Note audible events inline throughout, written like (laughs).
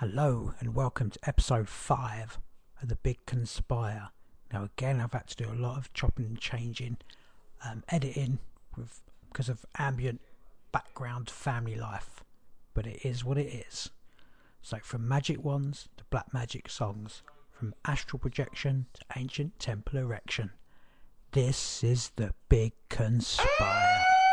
Hello and welcome to episode 5 of The Big Conspire. Now, again, I've had to do a lot of chopping and changing, um, editing with, because of ambient background family life, but it is what it is. So, from magic wands to black magic songs, from astral projection to ancient temple erection, this is The Big Conspire.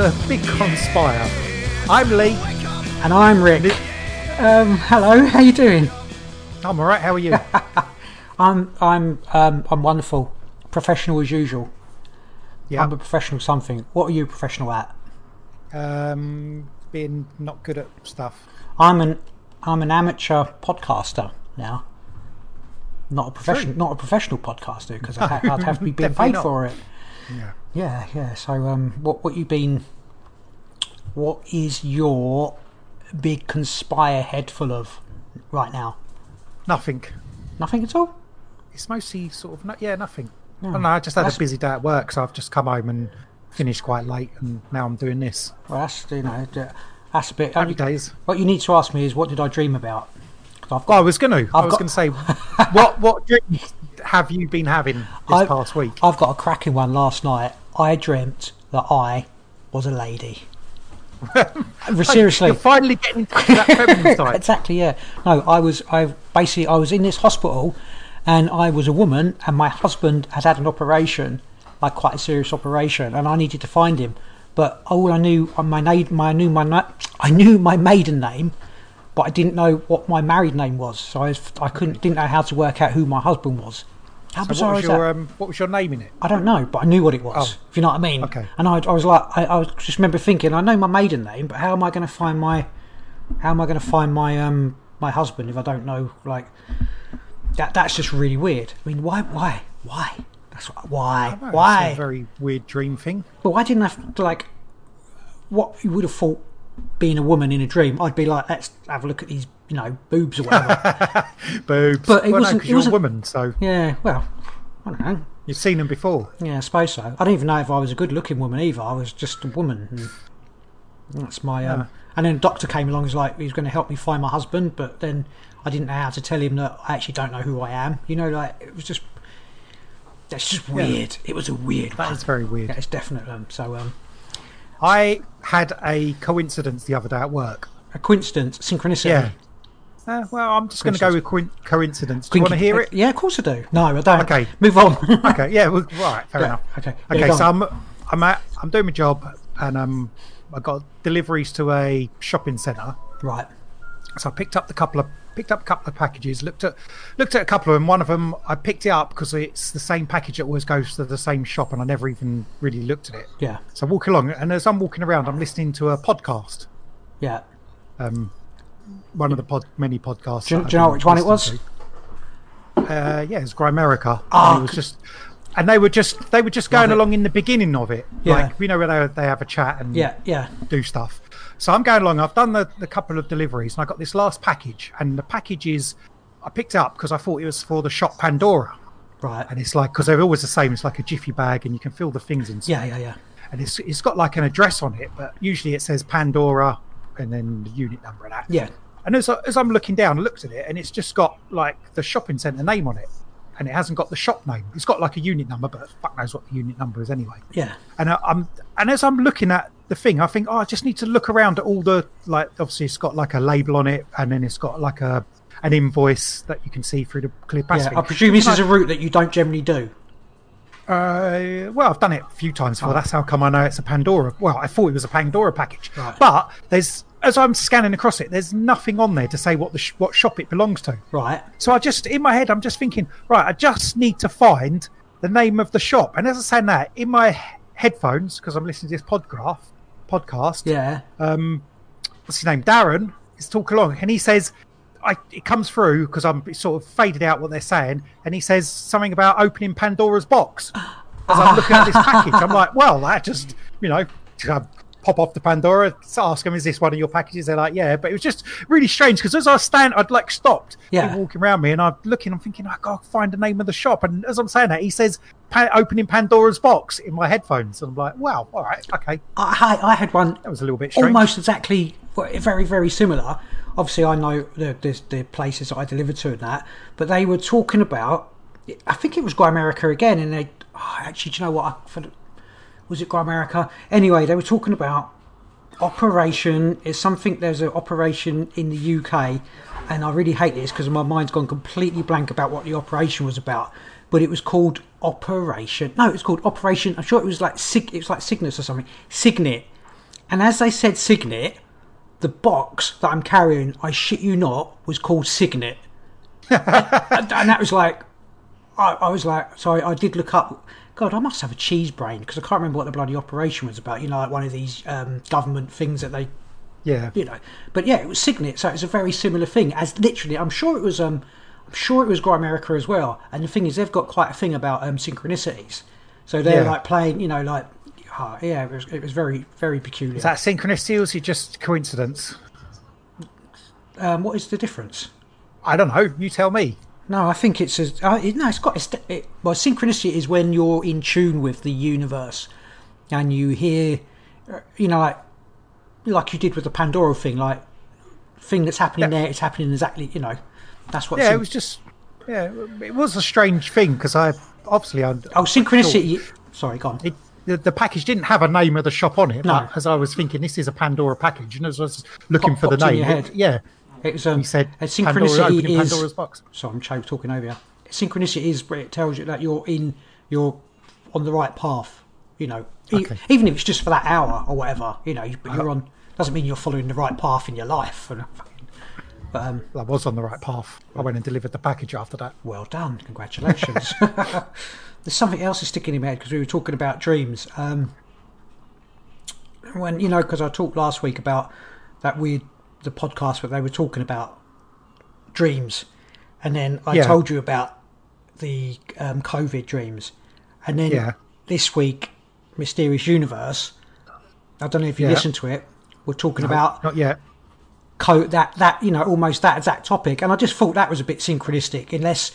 The Big Conspire. I'm Lee. And I'm Rick. Um, hello, how you doing? I'm alright, how are you? (laughs) I'm I'm um, I'm wonderful, professional as usual. yeah. I'm a professional something. What are you professional at? Um, being not good at stuff. I'm an I'm an amateur podcaster now. Not a professional, not a professional podcaster because I'd, (laughs) I'd have to be being paid not. for it. Yeah. Yeah, yeah. So, um, what what you been? What is your big conspire head full of right now? Nothing. Nothing at all. It's mostly sort of, no, yeah, nothing. No. I don't know, I just had That's- a busy day at work, so I've just come home and finished quite late, and now I'm doing this. Well, that's you know that's a bit. Happy days. What you need to ask me is what did I dream about? I've Well, I was going to. I was got- going to say, (laughs) what what dreams have you been having this I- past week? I've got a cracking one last night. I dreamt that I was a lady. (laughs) Seriously, You're finally getting into that feminine (laughs) side. exactly. Yeah. No, I was. I basically I was in this hospital, and I was a woman, and my husband had had an operation, like quite a serious operation, and I needed to find him. But all I knew, uh, my name, my I knew my na- I knew my maiden name, but I didn't know what my married name was. So I was, I couldn't didn't know how to work out who my husband was. How So bizarre what was is that? your um, what was your name in it? I don't know, but I knew what it was. Oh. If you know what I mean. Okay. And I, I was like, I, I was just remember thinking, I know my maiden name, but how am I going to find my, how am I going to find my um my husband if I don't know like that? That's just really weird. I mean, why, why, why? That's what, why, Oh, why? It's a very weird dream thing. But why didn't I have to like? What you would have thought, being a woman in a dream, I'd be like, let's have a look at these, you know, boobs or whatever. (laughs) Boobs. But it well, wasn't- No, it a woman, so yeah. Well, I don't know. you've seen them before. Yeah, I suppose so. I don't even know if I was a good-looking woman either. I was just a woman. And that's my. Um, Yeah. And then the doctor came along. He's like, he's going to help me find my husband, but then I didn't know how to tell him that I actually don't know who I am. You know, like it was just. That's just weird. It was a weird. That one. is very weird. Yeah, it's definite. Um, so um, I had a coincidence the other day at work. a coincidence, synchronicity. Yeah. Uh, well, I'm just going to go with coin- coincidence. Do you want to hear it? Yeah, of course I do. No, I don't. Okay. move on. (laughs) Okay. Yeah. Well, (laughs) right. Fair Yeah, enough. okay. Okay. go so. I'm I'm at, I'm doing my job and um I got deliveries to a shopping centre. right. So I picked up the couple of picked up a couple of packages. Looked at looked at a couple of them. One of them I picked it up because it's the same package that always goes to the same shop, and I never even really looked at it. Yeah. So I walk along, and as I'm walking around, I'm listening to a podcast. Yeah. Um, one of the pod, many podcasts. Do you, do you know which one it was? Uh, yeah, it's Grimerica. And it was just, and they were just they were just going along in the beginning of it. Yeah. Like you know where they, they have a chat and Yeah. Yeah. do stuff. So I'm going along. I've done the, the couple of deliveries, and I got this last package, and the package is I picked it up because I thought it was for the shop Pandora, Right. and it's like because they're always the same. It's like a jiffy bag, and you can fill the things inside. Yeah. Yeah. Yeah. And it's it's got like an address on it, but usually it says Pandora, and then the unit number and that. Yeah. And as, I- as I'm looking down, I looked at it, and it's just got like the shopping centre name on it, and it hasn't got the shop name. It's got like a unit number, but fuck knows what the unit number is anyway. Yeah. And I, I'm and as I'm looking at the thing, I think, oh, I just need to look around at all the like. Obviously, it's got like a label on it, and then it's got like a an invoice that you can see through the clear pass. Yeah. I presume this is a route that you don't generally do. Uh, well, I've done it a few times before. That's how come I know it's a Pandora. Well, I thought it was a Pandora package, Right. but there's as I'm scanning across it, there's nothing on there to say what the sh- what shop it belongs to. Right. So I just in my head, I'm just thinking, right, I just need to find the name of the shop. And as I say that, in my headphones, because I'm listening to this podgraph podcast, Yeah. Um, what's his name? Darren is talking along, and he says, I, it comes through because I'm sort of faded out what they're saying, and he says something about opening Pandora's box. As I'm looking at this (laughs) package, I'm like, well, that just, you know, pop off the Pandora, ask them, is this one of your packages? They're like, yeah. But it was just really strange because as I stand, I'd like stopped, Yeah. walking around me, and I'm looking, I'm thinking, I gotta find the name of the shop. And as I'm saying that, he says, opening Pandora's box in my headphones. And I'm like, wow, all right, okay. I, I had one That was a little bit strange. almost exactly very very similar obviously i know the, the, the places that i delivered to and that but they were talking about i think it was grimerica again and they oh, actually do you know what I, was it grimerica anyway they were talking about operation It's something there's an operation in the uk and i really hate this because my mind's gone completely blank about what the operation was about but it was called operation no it was called operation i'm sure it was like sig it was like cygnus or something signet and as they said Signet, the box that I'm carrying, I shit you not, was called Signet. (laughs) and, and that was like, I, I was like, so I, I did look up. God, I must have a cheese brain because I can't remember what the bloody operation was about. You know, like one of these um, government things that they, yeah. you know. But yeah, it was Signet, so it's a very similar thing. As literally, I'm sure it was. Um, I'm sure it was Grimerica as well. And the thing is, they've got quite a thing about um, synchronicities. So they're Yeah. like playing, you know, like. ah, yeah, it was, it was very, very peculiar. Is that synchronicity or is it just coincidence? um, what is the difference? I don't know. You tell me. No, I think it's a, uh, it, no, it's got it's, it, well, synchronicity is when you're in tune with the universe, and you hear, uh, you know, like like you did with the Pandora thing, like thing that's happening Yeah. there, it's happening exactly, you know, that's what. Yeah, it was just. Yeah, it was a strange thing because I obviously I. oh, synchronicity. Sorry, go on. It, the, the package didn't have a name of the shop on it. No. but as I was thinking, this is a Pandora package, and as I was looking Pop- for the name, it- yeah, It was um, he said a Pandora synchronicity opening is. Pandora's box. So I'm choke talking over you. Synchronicity is where it tells you that you're in, you're on the right path. You know, E- even if it's just for that hour or whatever. You know, but you're on. Doesn't mean you're following the right path in your life. And but um, I was on the right path. I went and delivered the package after that. well done, congratulations. (laughs) There's something else that's sticking in my head because we were talking about dreams. Um, when you know, because I talked last week about that weird the podcast where they were talking about dreams, and then I Yeah. told you about the um, COVID dreams, and then Yeah. this week, Mysterious Universe. I don't know if you Yeah. listened to it. We're talking about Not yet. co- that that you know almost that exact topic, and I just thought that was a bit synchronistic. Unless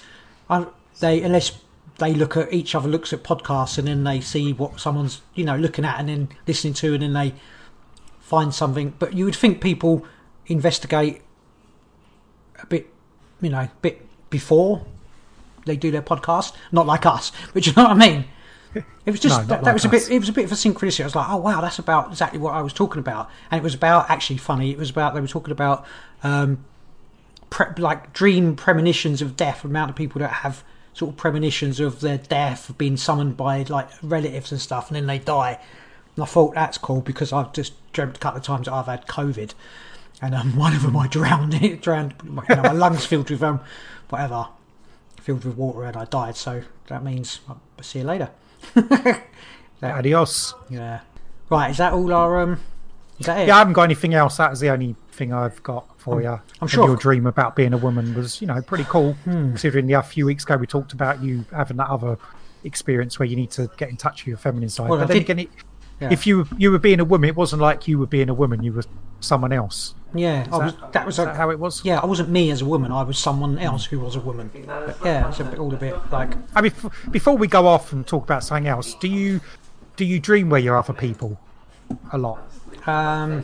I, they unless they look at each other looks at podcasts and then they see what someone's you know looking at and then listening to and then they find something. But you would think people investigate a bit, you know, a bit before they do their podcast. Not like us, (laughs) but you know what I mean. It was just No, that, that like was a bit. It was a bit of a synchronicity. I was like, oh wow, that's about exactly what I was talking about. And it was about actually funny. It was about they were talking about um, pre- like dream premonitions of death. The amount of people that have sort of premonitions of their death being summoned by like relatives and stuff, and then they die. And I thought that's cool because I've just dreamt a couple of times that I've had COVID, and um, one of them I drowned. (laughs) drowned. You know, my lungs filled with um, whatever, filled with water, and I died. So that means I'll see you later. (laughs) Adios. Yeah. Right. Is that all our um? Is that it? Yeah, I haven't got anything else. That is the only thing I've got for you. I'm And sure- your dream about being a woman was, you know, pretty cool. Hmm. Considering the a few weeks ago we talked about you having that other experience where you need to get in touch with your feminine side. Well, I but then did- again, it, Yeah. if you you were being a woman, it wasn't like you were being a woman. You were someone else. Yeah. I was, that, was Is a, that how it was? Yeah, I wasn't me as a woman. I was someone else who was a woman. But yeah, it's a bit, all a bit like I mean, before we go off and talk about something else, do you do you dream where you're other people a lot? um.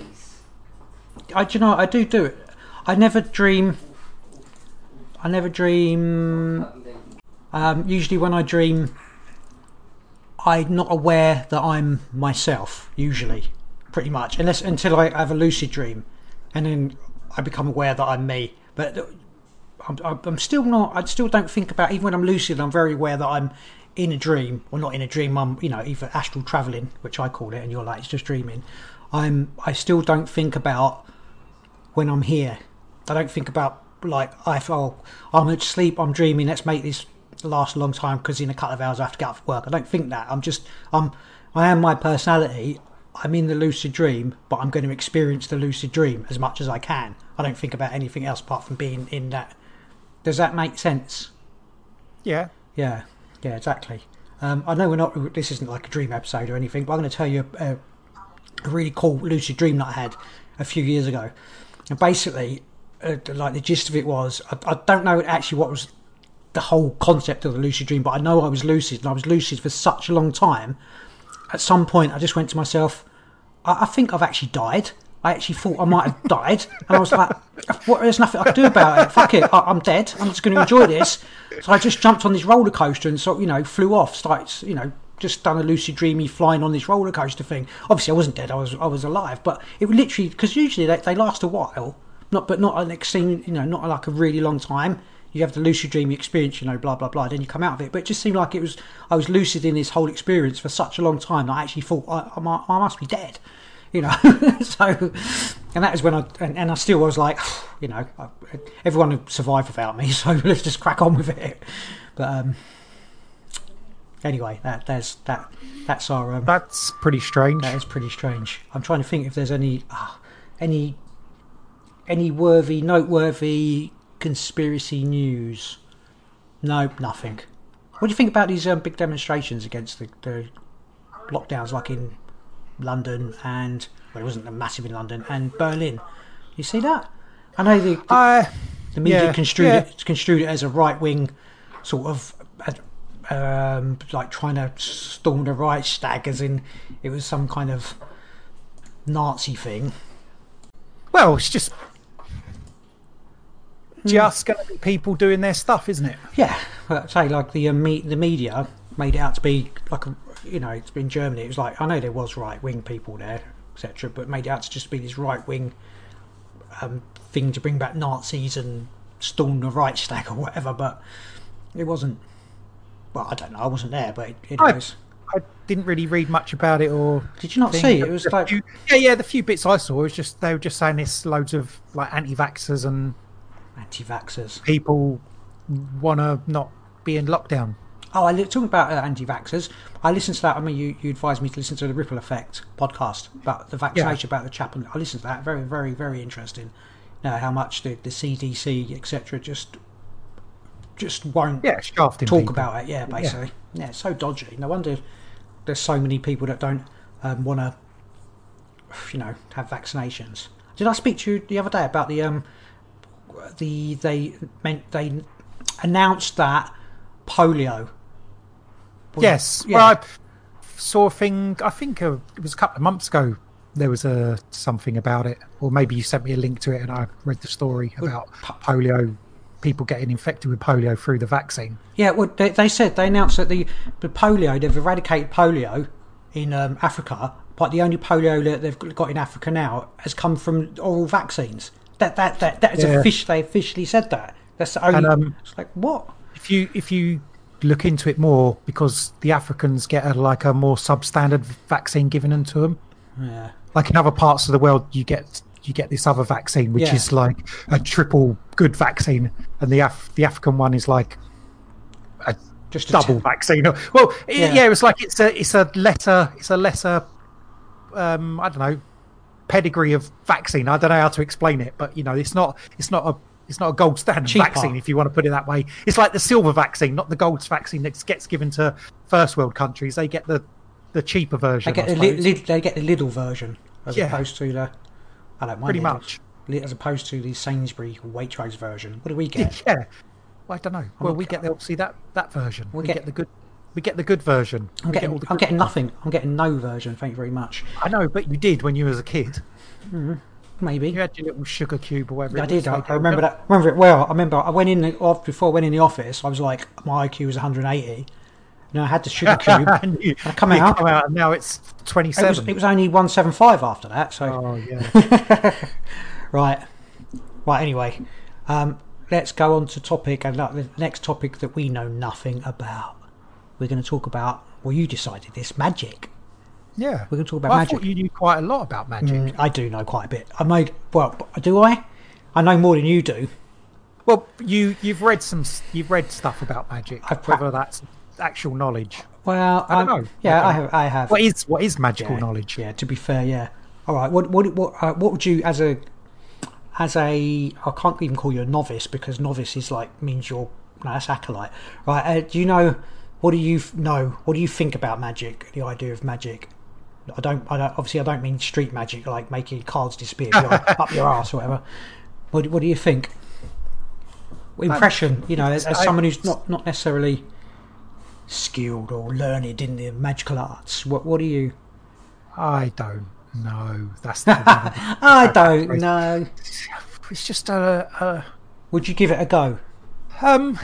I do you know I do do it. I never dream. I never dream. Um, usually, when I dream, I'm not aware that I'm myself. Usually, pretty much, unless until I have a lucid dream, and then I become aware that I'm me. But uh, I'm, I'm I'm still not. I still don't think about even when I'm lucid. I'm very aware that I'm in a dream, or not in a dream, I'm you know either astral traveling, which I call it, and you're like it's just dreaming. I'm I still don't think about when I'm here. I don't think about like I oh I'm asleep, I'm dreaming. Let's make this last a long time because in a couple of hours I have to get for work. I don't think that. I'm just I'm I am my personality. I'm in the lucid dream, but I'm going to experience the lucid dream as much as I can. I don't think about anything else apart from being in that. Does that make sense? Yeah. Yeah, yeah, exactly. Um, I know we're not. This isn't like a dream episode or anything, but I'm going to tell you a, a really cool lucid dream that I had a few years ago. And basically, uh, like the gist of it was, I, I don't know actually what was the whole concept of the lucid dream, but I know I was lucid, and I was lucid for such a long time. At some point, I just went to myself, I, I think I've actually died. I actually thought I might have (laughs) died, and I was like, what, "There's nothing I can do about it. Fuck it, I, I'm dead. I'm just going to enjoy this." So I just jumped on this roller coaster and sort, you know, flew off. Started, you know, just done a lucid dreamy flying on this roller coaster thing. Obviously, I wasn't dead. I was, I was alive, but it literally because usually they, they last a while, not but not an extreme, you know, not like a really long time. You have the lucid dreamy experience, you know, blah blah blah. Then you come out of it, but it just seemed like it was I was lucid in this whole experience for such a long time. That I actually thought I, I, I must be dead (laughs) you know. (laughs) so, and that is when I and, and I still was like, (sighs) you know, I, everyone would survive without me, (laughs) so let's just crack on with it. But um, anyway, that there's that that's our um, That's pretty strange. that is pretty strange. I'm trying to think if there's any uh, any any worthy, noteworthy conspiracy news. No, nothing. What do you think about these um, big demonstrations against the, the lockdowns, like in London and well, it wasn't massive in London and Berlin? You see that? I know the, the, Uh, the media yeah, construed yeah. it construed it as a right wing sort of uh, um, like trying to storm the Reichstag, as in it was some kind of Nazi thing. well, it's just just going to be people doing their stuff, isn't it? Yeah, but say like the uh, me- the media made it out to be like a you know it's been Germany. It was like I know there was right wing people there, etc. But made it out to just be this right wing um, thing to bring back Nazis and storm the Reichstag or whatever. But it wasn't. Well, I don't know. I wasn't there, but it, it I- was. I didn't really read much about it or. Did you not thing. see? It was The like few- yeah, yeah. The few bits I saw was just they were just saying this loads of like anti-vaxxers and anti-vaxxers. people want to not be in lockdown. Oh, I li- talking about uh, anti-vaxxers. I listened to that. I mean, you, you advised me to listen to the Ripple Effect podcast about the vaccination about the chap. And I listened to that. Very, very, very interesting. You know how much the, the CDC etc. just just won't Yeah, talk people. about it. Yeah, basically. Yeah. it's so dodgy. No wonder there's so many people that don't um, want to, you know, have vaccinations. Did I speak to you the other day about the um the they meant they announced that polio. was- Yes. Yeah. Well, I saw a thing. I think uh, it was a couple of months ago. There was a something about it, or maybe you sent me a link to it, and I read the story about polio, people getting infected with polio through the vaccine. Yeah, well, they, they said they announced that the, the polio they've eradicated polio in um, Africa, but the only polio that they've got in Africa now has come from oral vaccines. That that that that is Yeah. official. They officially said that. That's the only. And, um, it's like what? If you if you look into it more, because the Africans get a, like a more substandard vaccine given into them. Yeah. Like in other parts of the world, you get you get this other vaccine, which Yeah. is like a triple good vaccine, and the Af- the African one is like a Just a double t- vaccine. Well, Yeah. yeah. yeah, it's like it's a it's a lesser it's a lesser um I don't know pedigree of vaccine. I don't know how to explain it, but you know, it's not it's not a it's not a gold standard Cheaper. vaccine if you want to put it that way. It's like the silver vaccine, not the gold vaccine that gets given to first world countries. They get the the cheaper They version. get the li- they get the Lidl version as Yeah. opposed to the. I don't mind Pretty Lidl. much. As opposed to the Sainsbury Waitrose version. What do we get? (laughs) yeah. Well, I don't know. Well, we get the obviously that that version. We We, get- get, the good. We get the good version. I'm We get getting I'm getting nothing. I'm getting no version. Thank you very much. I know, but you did when you was a kid. Maybe. You had your little sugar cube or whatever. I it did. I, They I remember that. Remember it well. I remember I went in the, before I went in the office. I was like, my IQ was 180. And I had the sugar (laughs) cube. and you, I come out. come out, and now it's It was, it was only 175 after that. So oh yeah. (laughs) right, right. Anyway, um, let's go on to topic and uh, the next topic that we know nothing about. We're going to talk about. Well, you decided this magic. Yeah. We're gonna talk about Well, I magic. thought you knew quite a lot about magic. Mm, I do know quite a bit. I made well, I do I? I know more than you do. Well, you you've read some you've read stuff about magic. I've pra- whether that's actual knowledge. Well, I don't I'm- know. Yeah, I I have. I have. What is what is magical yeah, knowledge? Yeah. To be fair, yeah. All right. What what what uh, what would you as a as a I can't even call you a novice because novice is like means you're no that's acolyte. Right. Uh, do you know what do you know? What do you think about magic? The idea of magic. I don't. I don't. Obviously, I don't mean street magic like making cards disappear (laughs) up your ass or whatever. What What do you think? Impression. You know, as, as someone who's not not necessarily skilled or learned in the magical arts. What What do you? I don't know. That's (laughs) the I (laughs) don't know. It's just a, Would you give it a go? a um.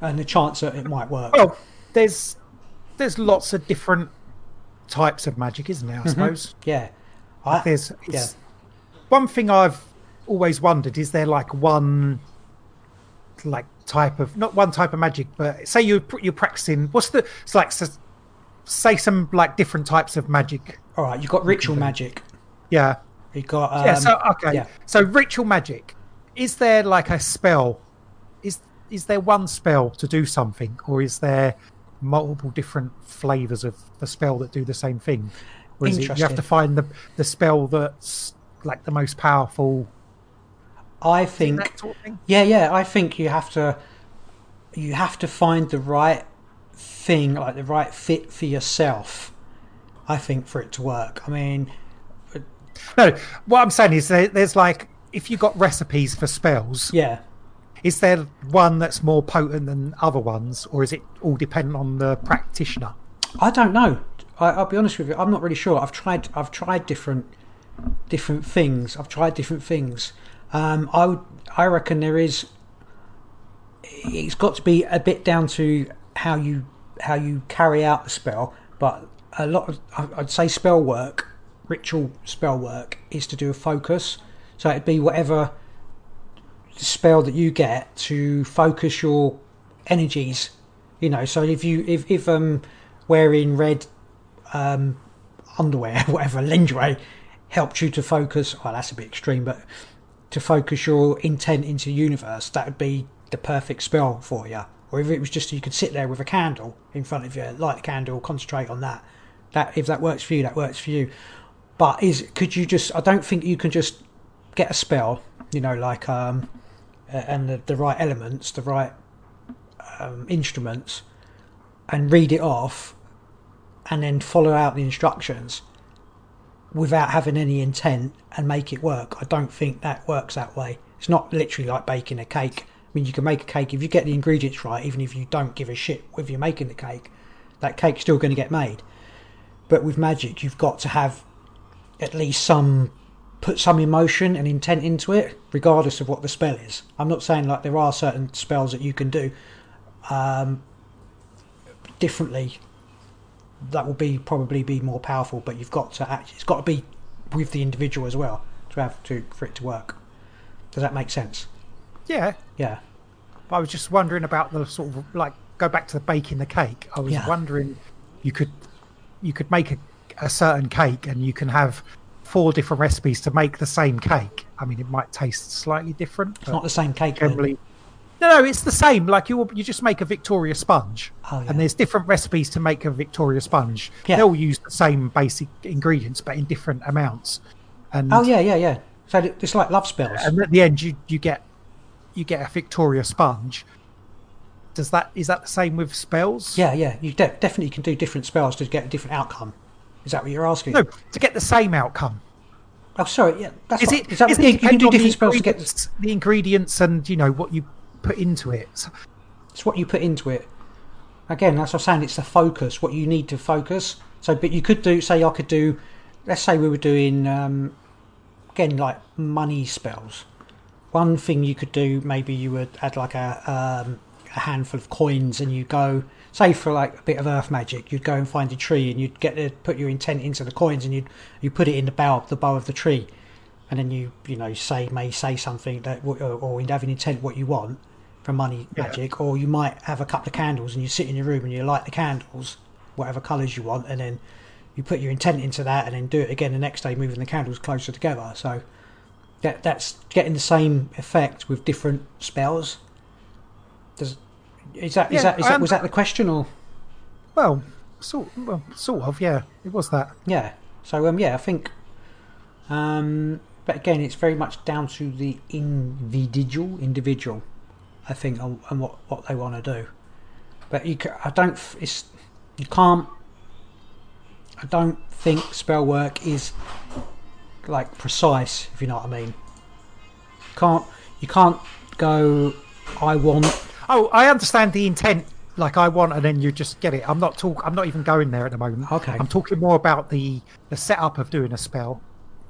And the chance that it might work. Well, there's there's lots of different types of magic, isn't there? I suppose yeah. I, there's yeah. one thing I've always wondered is there like one like type of not one type of magic, but say you you're practicing. What's the it's like say some like different types of magic. All right. You've got ritual magic. Yeah. You've got. Um, yeah. So okay. yeah. So ritual magic. Is there like a spell? Is is there one spell to do something, or is there multiple different flavors of the spell that do the same thing? Or is it you have to find the the spell that's like the most powerful? I think. That sort of thing. Yeah, yeah. I think you have to. You have to find the right thing, like the right fit for yourself. I think for it to work. I mean, No, what I'm saying is there, there's like if you got recipes for spells, yeah. Is there one that's more potent than other ones, or is it all dependent on the practitioner? I don't know. I, I'll be honest with you. I'm not really sure. I've tried. I've tried different different things. I've tried different things. Um, I would. I reckon there is. It's got to be a bit down to how you how you carry out the spell, but a lot of I'd say spell work, ritual spell work, is to do with focus. So it'd be whatever spell that you get to focus your energies you know so if you if, if um wearing red um underwear (laughs) whatever lingerie helped you to focus well that's a bit extreme but to focus your intent into the universe that would be the perfect spell for you or if it was just you could sit there with a candle in front of you light the candle concentrate on that. That if that works for you that works for you. But is could you just i don't think you can just get a spell you know like um and the, the right elements the right um, instruments and read it off and then follow out the instructions without having any intent and make it work. I don't think that works that way. It's not literally like baking a cake. I mean, you can make a cake if you get the ingredients right, even if you don't give a shit if you're making the cake, that cake's still going to get made. But with magic, you've got to have at least some put some emotion and intent into it, regardless of what the spell is. I'm not saying like there are certain spells that you can do um, differently that will be probably be more powerful, but you've got to actually it's got to be with the individual as well to have to for it to work. Does that make sense? Yeah, Yeah. I was just wondering about the sort of like go back to the baking the cake. I was Yeah. wondering you could you could make a, a certain cake and you can have four different recipes to make the same cake. I mean, it might taste slightly different. It's not the same cake. then. generally. No, no, it's the same. Like you, you just make a Victoria sponge, Oh, yeah. and there's different recipes to make a Victoria sponge. Yeah. They'll use the same basic ingredients, but in different amounts. And Oh yeah, yeah, yeah. So it's like love spells. and at the end, you you get you get a Victoria sponge. Does that is that the same with spells? Yeah, yeah. You de- definitely can do different spells to get a different outcome. Is that what you're asking? No, to get the same outcome. Oh, sorry. Yeah, that's Is it? Is that is what, it you can do the different spells to get. ingredients- the ingredients and you know what you put into it. So- It's what you put into it. Again, that's what I'm saying. It's the focus. What you need to focus. So, but you could do. Say, I could do. Let's say we were doing um, again like money spells. One thing you could do, maybe you would add like a um, a handful of coins, and you go. Say for like a bit of earth magic, you'd go and find a tree, and you'd get to put your intent into the coins, and you'd you put it in the bough, the bow of the tree, and then you you know say may say something that or, or have an intent what you want, for money Yeah. magic, or you might have a couple of candles and you sit in your room and you light the candles, whatever colours you want, and then you put your intent into that, and then do it again the next day, moving the candles closer together. So that that's getting the same effect with different spells. Does is that is Yeah, that is that was that the question or? Well, sort well, sort of. Yeah, it was that. Yeah. So um, yeah, I think. Um, but again, it's very much down to the individual, individual. I think, and, what what they want to do. But you, ca- I don't. It's you can't. I don't think spell work is like precise. If you know what I mean. Can't you can't go. I want. Oh, I understand the intent. Like I want, and then you just get it. I'm not talk. I'm not even going there at the moment. Okay. I'm talking more about the the setup of doing a spell.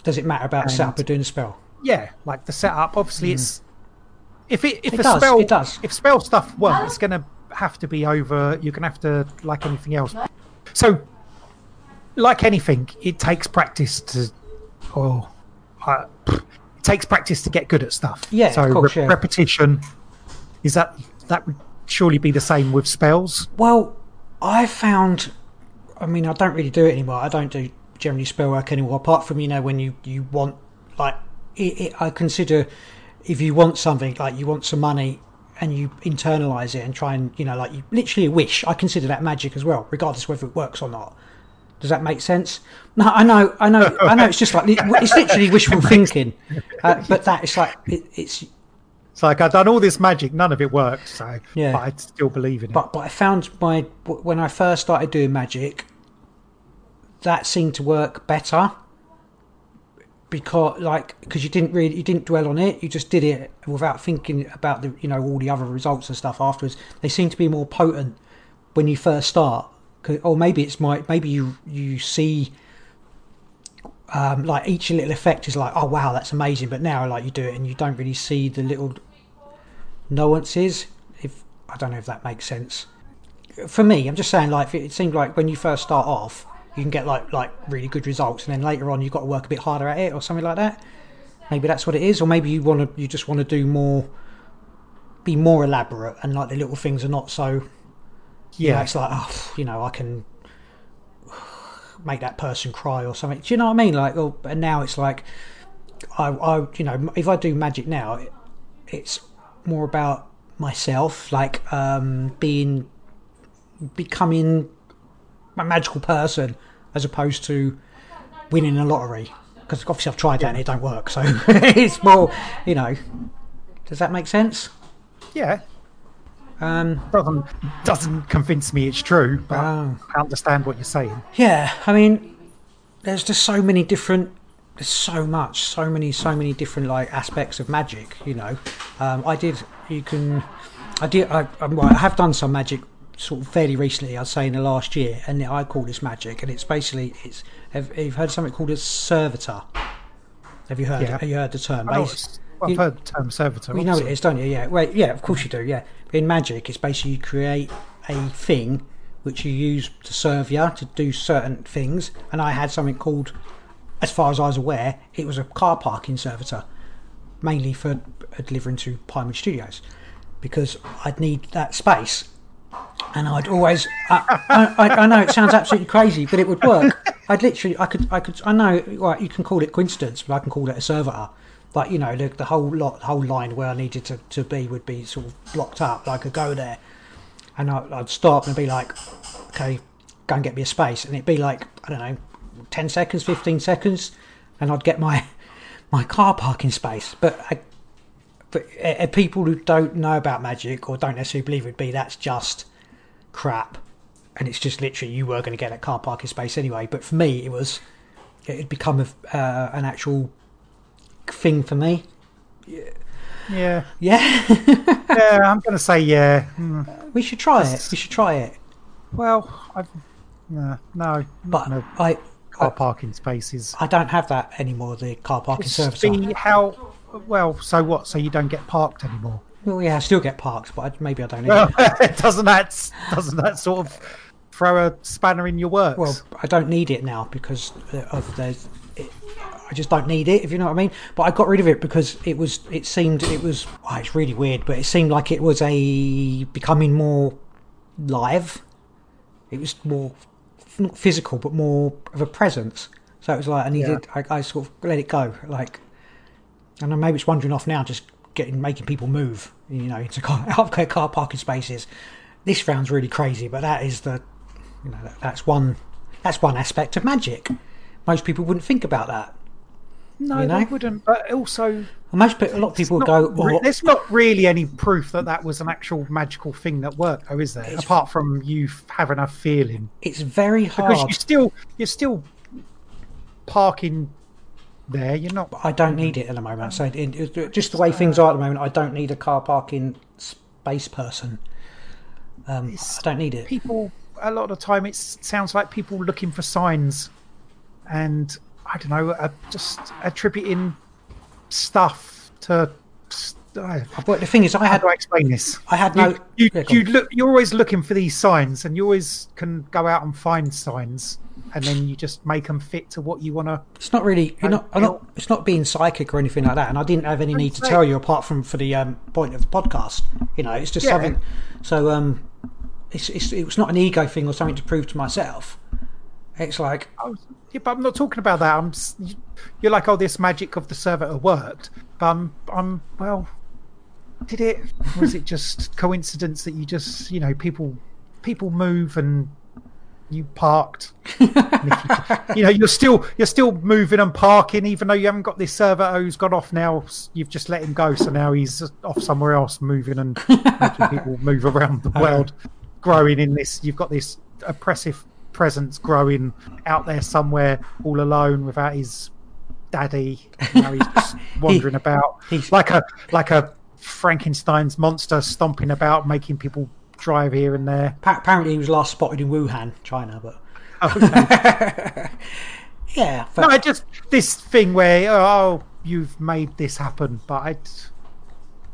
Does it matter about And- setup of doing a spell? Yeah, like the setup. Obviously, it's if it if Mm. It a does, spell it does. if spell stuff well, it's gonna have to be over. You're gonna have to like anything else. So, like anything, it takes practice to, or uh, it takes practice to get good at stuff. Yeah, of So course, yeah. repetition is that that would surely be the same with spells. Well, I found. I mean, I don't really do it anymore. I don't do generally spell work anymore. Apart from you know when you you want like it, it, I consider if you want something like you want some money and you internalize it and try and you know like you literally wish. I consider that magic as well, regardless whether it works or not. Does that make sense? No, I know, I know, I know. It's just like it's literally wishful (laughs) thinking, uh, but that it's like it, it's It's like I've done all this magic, none of it worked. So, Yeah. but I still believe in it. but but I found my when I first started doing magic, that seemed to work better because like because you didn't really you didn't dwell on it, you just did it without thinking about the you know all the other results and stuff afterwards. They seem to be more potent when you first start or maybe it's my maybe you you see. Um, like each little effect is like, oh wow, that's amazing. But now, like you do it and you don't really see the little nuances. If I don't know if that makes sense. For me, I'm just saying, like it seemed like when you first start off, you can get like like really good results, and then later on you've got to work a bit harder at it or something like that. Maybe that's what it is, or maybe you want to you just want to do more, be more elaborate, and like the little things are not so. You know, yeah, it's like oh, you know, I can make that person cry or something. Do you know what I mean? Like, oh, and now it's like, I, I, you know, if I do magic now, it, it's more about myself, like um, being, becoming a magical person, as opposed to winning a lottery. Because obviously I've tried that and it don't work. So (laughs) it's more, you know. Does that make sense? yeah. Um, Doesn't doesn't convince me it's true, but Oh. I understand what you're saying. Yeah, I mean, there's just so many different. There's so much, so many, so many different like aspects of magic. You know, um, I did. You can. I did. I, well, I have done some magic sort of fairly recently. I'd say in the last year, and I call this magic, and it's basically it's. Have you've heard something called a servitor? Have you heard? Yeah. Have you heard the term? I know Basi- it's- well, I've heard the term servitor. you know what it is, don't you? Yeah. Wait. Yeah. Of course you do. Yeah. In magic, it's basically you create a thing which you use to serve you to do certain things. And I had something called, as far as I was aware, it was a car parking servitor, mainly for uh, delivering to Pinewood Studios, because I'd need that space. And I'd always, I, I, I, I know it sounds absolutely crazy, but it would work. I'd literally, I could, I could, I know, right, you can call it coincidence, but I can call it a servitor. But you know, the, the whole lot, the whole line where I needed to, to be would be sort of blocked up. I could go there, and I, I'd stop and be like, okay, go and get me a space, and it'd be like, I don't know, ten seconds, fifteen seconds, and I'd get my (laughs) my car parking space. But I, but uh, people who don't know about magic or don't necessarily believe it'd be that's just crap and it's just literally you were going to get that car parking space anyway but for me it was it'd become a, uh, an actual thing for me Yeah, yeah (laughs) yeah. I'm going to say yeah. Hmm. we should try it we should try it Well, I've no, no. but no I, car parking spaces. I don't have that anymore the car parking service See how well. So what? So you don't get parked anymore? well yeah I still get parked but I, maybe I don't need Well, (laughs) it doesn't that doesn't that sort of throw a spanner in your works? well I don't need it now because of the it, I just don't need it, if you know what I mean. But I got rid of it because it was, it seemed, it was, oh, it's really weird, but it seemed like it was a becoming more live. It was more not physical, but more of a presence. So it was like I needed, I, I sort of let it go, like, and maybe it's wandering off now, just getting making people move, you know, into car, (laughs) out of car parking spaces. This sounds really crazy, but that is the, you know, that, that's one, that's one aspect of magic. Most people wouldn't think about that. No, You know? they wouldn't. But also, most a lot of people not go, oh, there's not really any proof that that was an actual magical thing that worked, though, is there? Apart from you having a feeling, it's very hard because you still you're still parking there. You're not. I don't need it at the moment. So it, it, just the way things are at the moment, I don't need a car parking space person. Um, I don't need it. people a lot of the time it sounds like people looking for signs and i don't know uh, just attributing stuff to I- But the thing is, I had to explain this I had no. you, you, you look you're always looking for these signs and you always can go out and find signs and then you just make them fit to what you want to It's not really. You're not, not. It's not being psychic or anything like that. And I didn't have any need to tell you apart from for the um, point of the podcast. You know, it's just Yeah. something. So um, it's, it's it was not an ego thing or something to prove to myself. It's like Oh, yeah, but I'm not talking about that. I'm. you- You're like, oh, this magic of the servitor worked, but I'm. I'm um, well. Did it? Was it just (laughs) coincidence that you just, you know, people, people move and you parked. (laughs) You, know, you're still you're still moving and parking, even though you haven't got this servitor who's oh, gone off now. You've just let him go, so now he's off somewhere else, moving and (laughs) making people move around the world, growing in this. You've got this oppressive presence growing out there somewhere, all alone without his daddy. Now he's just (laughs) wandering about he's- like a like a Frankenstein's monster, stomping about, making people drive here and there. appa- apparently he was last spotted in Wuhan, China. But (laughs) yeah, but No, I just this thing where oh you've made this happen, but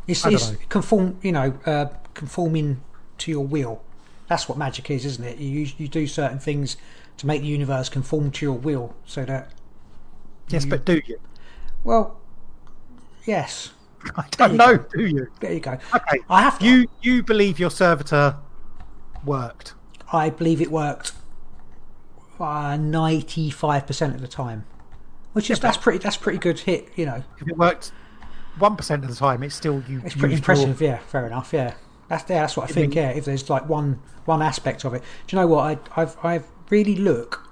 It's, I it's know. conform, you know, uh, conforming to your will. That's what magic is, isn't it? You you do certain things to make the universe conform to your will, so that yes, but do you? well, yes. (laughs) I don't know. go. Do you? There you go. Okay, I have to. you you believe your servitor worked? I believe it worked uh, ninety five percent of the time, which is that's pretty that's pretty good hit. You know, If it worked one percent of the time, it's still you. it's pretty used your- impressive. Yeah, fair enough. Yeah, that's yeah, that's what I I think. Yeah, if there's like one one aspect of it, do you know what? I I've I've really look.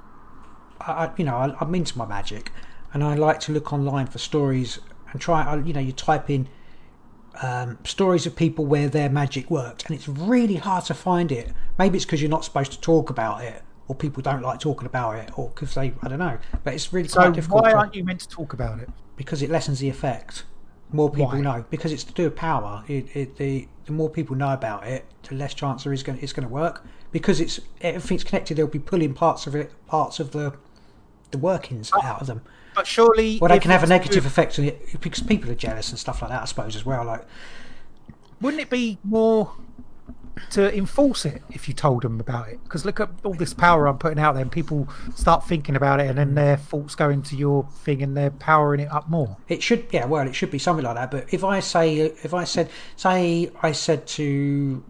I, I you know I, I'm into my magic, and I like to look online for stories and try. I, you know, you type in um, stories of people where their magic worked, and it's really hard to find it. Maybe it's because you're not supposed to talk about it, or people don't like talking about it, or because they I don't know. But it's really So quite difficult why aren't you meant to talk about it? because it lessens the effect. More people Why? know because it's to do with power. It, it, the the more people know about it, the less chance there is going it's going to work. Because it's everything's connected. They'll be pulling parts of it, parts of the the workings out of them. But surely, Well, they can have a it's to do negative effect on it because people are jealous and stuff like that. I suppose as well. Like Wouldn't it be more to enforce it if you told them about it? Because look at all this power I'm putting out there, and people start thinking about it, and then their thoughts go into your thing, and they're powering it up more. It should, yeah, well, it should be something like that. But if I say, if I said, say, I said to,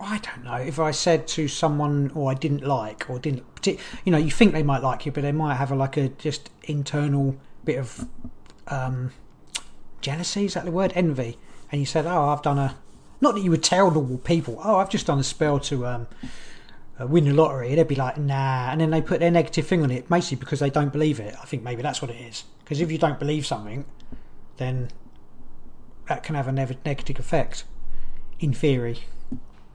I don't know, if I said to someone, or I didn't like, or didn't, you know, you think they might like you, but they might have a, like a just internal bit of um, jealousy. Is that the word? Envy. And you said, oh, I've done a, not that you would tell normal people, oh, I've just done a spell to um, uh, win the lottery, they'd be like, nah, and then they put their negative thing on it, basically because they don't believe it. I think maybe that's what it is. Because if you don't believe something, then that can have a nev- negative effect. In theory,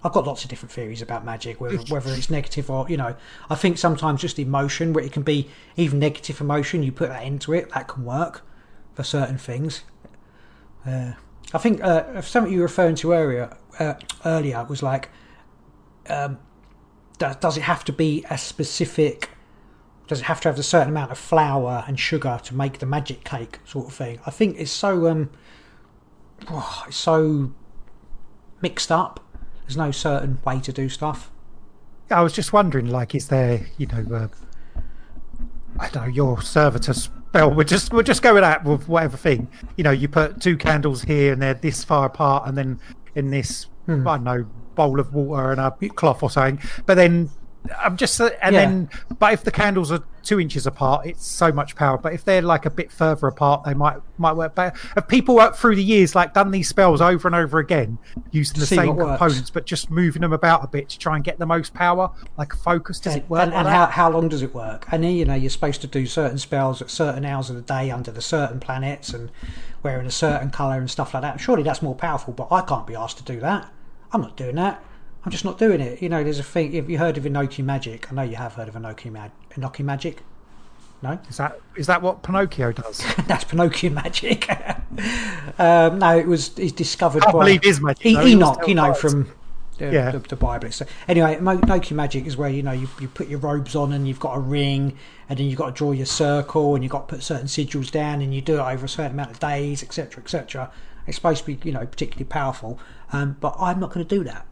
I've got lots of different theories about magic, whether whether it's negative or you know. I think sometimes just emotion, where it can be even negative emotion, you put that into it, that can work for certain things. Uh, I think uh, something you were referring to earlier uh, earlier was like um, does, it have to be a specific does it have to have a certain amount of flour and sugar to make the magic cake sort of thing? I think it's so um oh, it's so mixed up. There's no certain way to do stuff. I was just wondering, like, is there, you know, uh, I don't know, your servitor We'll just we'll just go out with whatever thing. You know, you put two candles here and they're this far apart, and then in this Hmm. I don't know bowl of water and a cloth or something. But then I'm just uh, and Yeah. then but if the candles are two inches apart, it's so much power. But if they're like a bit further apart, they might might work better. Have people worked through the years like done these spells over and over again using the See same what works. components, but just moving them about a bit to try and get the most power, like a focus? Does it work? and, like and how, how long does it work? And you know, you're supposed to do certain spells at certain hours of the day under the certain planets and wearing a certain colour and stuff like that. Surely that's more powerful, but I can't be asked to do that. I'm not doing that. I'm just not doing it. You know, there's a thing. Have you heard of Enochian Magic? I know you have heard of Enochian, Mag- Enochian Magic. No, Is that is that what Pinocchio does? (laughs) that's Pinocchio Magic. (laughs) um, no, it was it's discovered Can't by believe his magic, E- though. He was Enoch. You know from the, Yeah. the, the Bible. So anyway, Enochian Magic is where you know you, you put your robes on and you've got a ring, and then you've got to draw your circle, and you've got to put certain sigils down, and you do it over a certain amount of days, etc., etc. It's supposed to be you know particularly powerful, um, but I'm not going to do that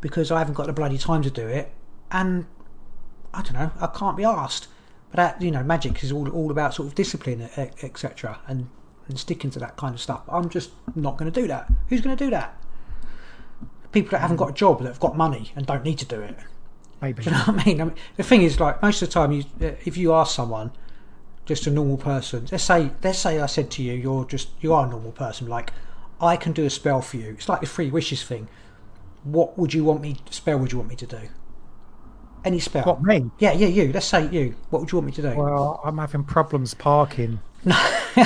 because I haven't got the bloody time to do it, and I don't know, I can't be asked. But that you know, magic is all all about sort of discipline, etc., and and sticking to that kind of stuff. I'm just not going to do that. Who's going to do that? People that haven't got a job that have got money and don't need to do it. Maybe. (laughs) Do you know what I mean? I mean, the thing is, like most of the time, you, if you ask someone, just a normal person, let's say, let's say I said to you, you're just you are a normal person. Like, I can do a spell for you. It's like the three wishes thing. What would you want me? Spell would you want me to do? Any spell? What me? Yeah, yeah, you. Let's say you. What would you want me to do? Well, I'm having problems parking. no, (laughs)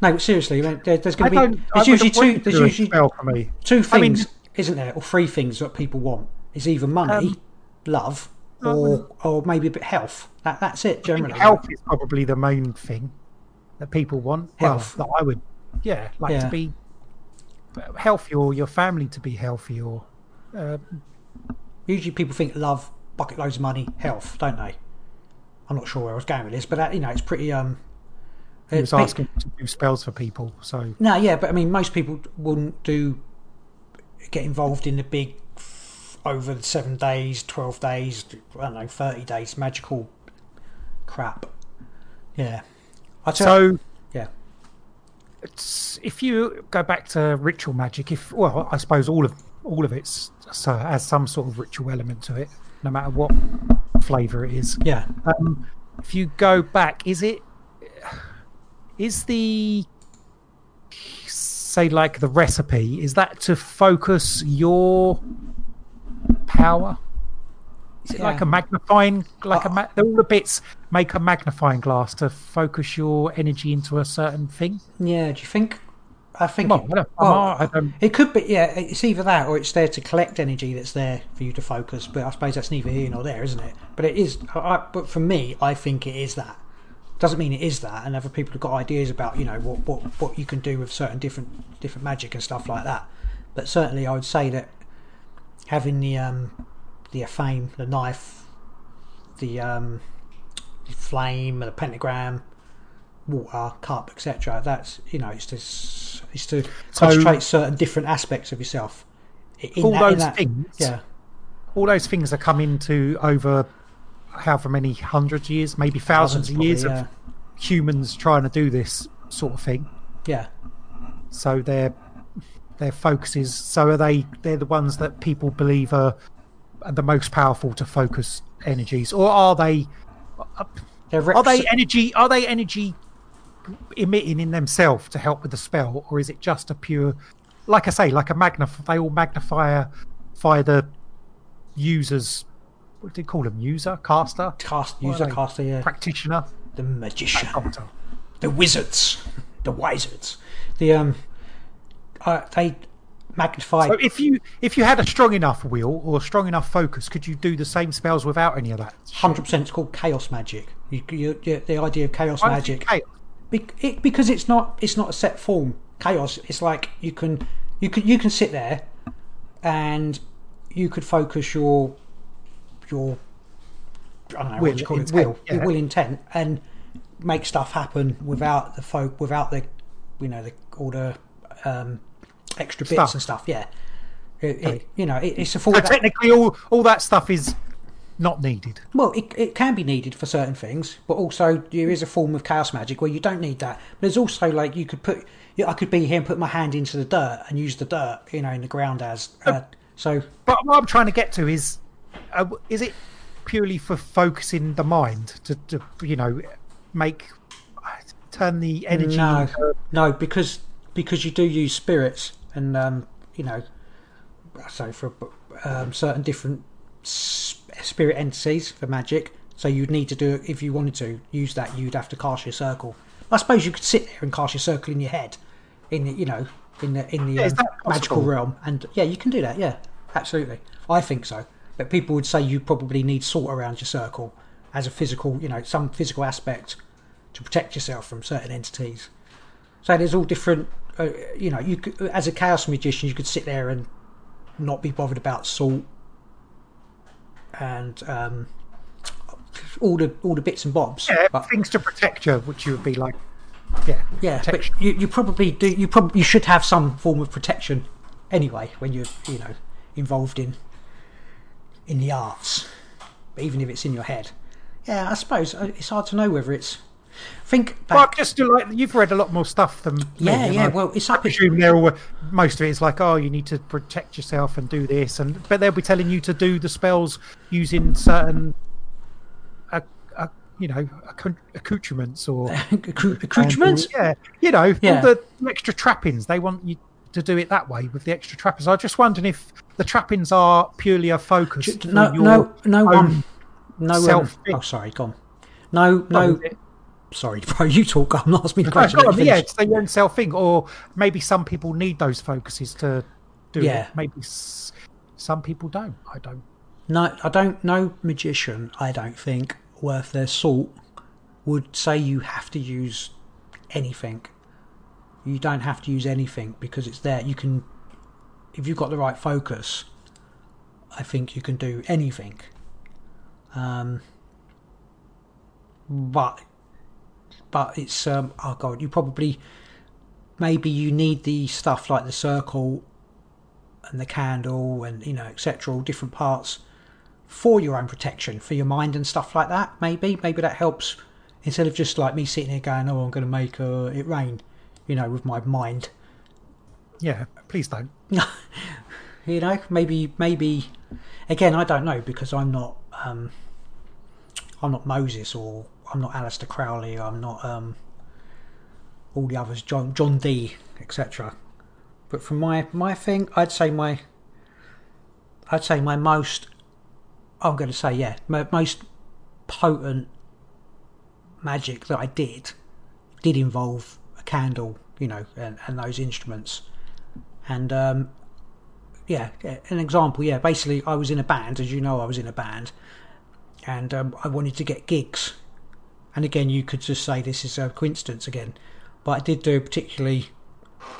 but seriously, there, there's going to be. There's usually two. There's usually spell for me. two I mean- things, isn't there, or three things that people want? It's either money, Um, love, or or maybe a bit health. That that's it generally. health is probably the main thing that people want. Health. Well, that I would, yeah, like Yeah. to be healthy or your family to be healthy or. Uh, Usually, people think love, bucket loads of money, health, don't they? I'm not sure where I was going with this, but that, you know, it's pretty. Um, he was asking to do spells for people, so No, yeah, but I mean, most people wouldn't do get involved in the big over the seven days, twelve days, I don't know, thirty days magical crap. Yeah, I tell. so it's, if you go back to ritual magic, if well, I suppose all of all of it's so has some sort of ritual element to it, no matter what flavour it is. yeah. Um, if you go back, is it is the say like the recipe is that to focus your power? Is it like a magnifying, like a Uh, ma- all the bits make a magnifying glass to focus your energy into a certain thing? Yeah, do you think? I think. Well, I well, all- it could be. Yeah, it's either that or it's there to collect energy that's there for you to focus. But I suppose that's neither here nor there, isn't it? But it is. I- but for me, I think it is that. Doesn't mean it is that, and other people have got ideas about you know what what what you can do with certain different different magic and stuff like that. But certainly, I would say that having the um the fame, the knife, the um the flame, the pentagram, water, cup, etc. That's you know, it's to it's to So- concentrate certain different aspects of yourself. In All that- those that- things? yeah, All those things are coming to over however many hundreds of years, maybe thousands, of probably, years yeah. of humans trying to do this sort of thing. yeah, so their their focus is so are they they're the ones that people believe are the most powerful to focus energies or are they They're they energy are they energy emitting in themselves to help with the spell or is it just a pure like i say like a magnify they all magnify by the users what do you call them user caster? Cast user caster, yeah, practitioner? The magician, the wizards, the wizards, the um, uh, they magnify. So if you if you had a strong enough will or a strong enough focus, could you do the same spells without any of that? Hundred percent, it's called chaos magic. You, you, you, the idea of chaos Why magic. chaos? Be- it, because it's not it's not a set form. Chaos. It's like you can you can you can sit there and you could focus your your I don't know Will, what you call it intent, will your yeah. will intent and make stuff happen without the folk without the you know the all the um, extra bits Stuff. and stuff. Yeah. It, it, you know, it, it's a. So technically, all all that stuff is not needed. Well, it, it can be needed for certain things, but also there is a form of chaos magic where you don't need that. But there's also like you could put, I could be here and put my hand into the dirt and use the dirt, you know, in the ground as. Uh, so But what I'm trying to get to is, uh, is it purely for focusing the mind to, to you know, make turn the energy? no, into- no, because because you do use spirits and um, you know, so for um, certain different spirit entities for magic. So you'd need to do if you wanted to use that. You'd have to cast your circle. I suppose you could sit there and cast your circle in your head, in the, you know, in the in the Yeah, um, magical realm. And yeah, you can do that. Yeah, absolutely. I think so. But people would say you probably need salt around your circle as a physical, you know, some physical aspect to protect yourself from certain entities. So there's all different. Uh, you know, you could, as a chaos magician, you could sit there and not be bothered about salt and um, all the all the bits and bobs. yeah, but, things to protect you, which you would be like, yeah, yeah, but you, you probably do. You probably you should have some form of protection anyway when you're you know involved in in the arts, even if it's in your head. Yeah, I suppose uh, it's hard to know whether it's. I think Well, back. just to like you've read a lot more stuff than me, yeah, and yeah. I- Well, it's I up. presume they're all most of it is like, oh, you need to protect yourself and do this, and but they'll be telling you to do the spells using certain, uh, uh, you know, accoutrements or (laughs) Accru- accoutrements. Yeah, you know, Yeah. all the extra trappings. They want you to do it that way with the extra trappings. I was just wondering if the trappings are purely a focus. No, no, no one. No. Um, self- oh, sorry. Gone. No, no. Sorry, (laughs) bro. You talk. I'm not asking me the question. go let on, me yeah, it's their own self thing, or maybe some people need those focuses to do Yeah. it. Maybe s- some people don't. I don't. No, I don't. No magician, I don't think, worth their salt, would say you have to use anything. You don't have to use anything because it's there. You can, if you've got the right focus, I think you can do anything. Um, but, but it's um. Oh god, you probably, maybe you need the stuff like the circle and the candle and you know etc all different parts for your own protection for your mind and stuff like that maybe maybe that helps instead of just like me sitting here going oh i'm going to make uh, it rain you know with my mind Yeah, please don't. (laughs) you know maybe maybe again i don't know because i'm not um i'm not moses or i'm not Aleister Crowley i'm not um all the others john john Dee etc but from my my thing i'd say my i'd say my most i'm going to say yeah my most potent magic that i did did involve a candle you know and, and those instruments and um yeah, yeah, an example. Yeah, basically, I was in a band, as you know, I was in a band, and um, I wanted to get gigs. And again, you could just say this is a coincidence again, but I did do particularly,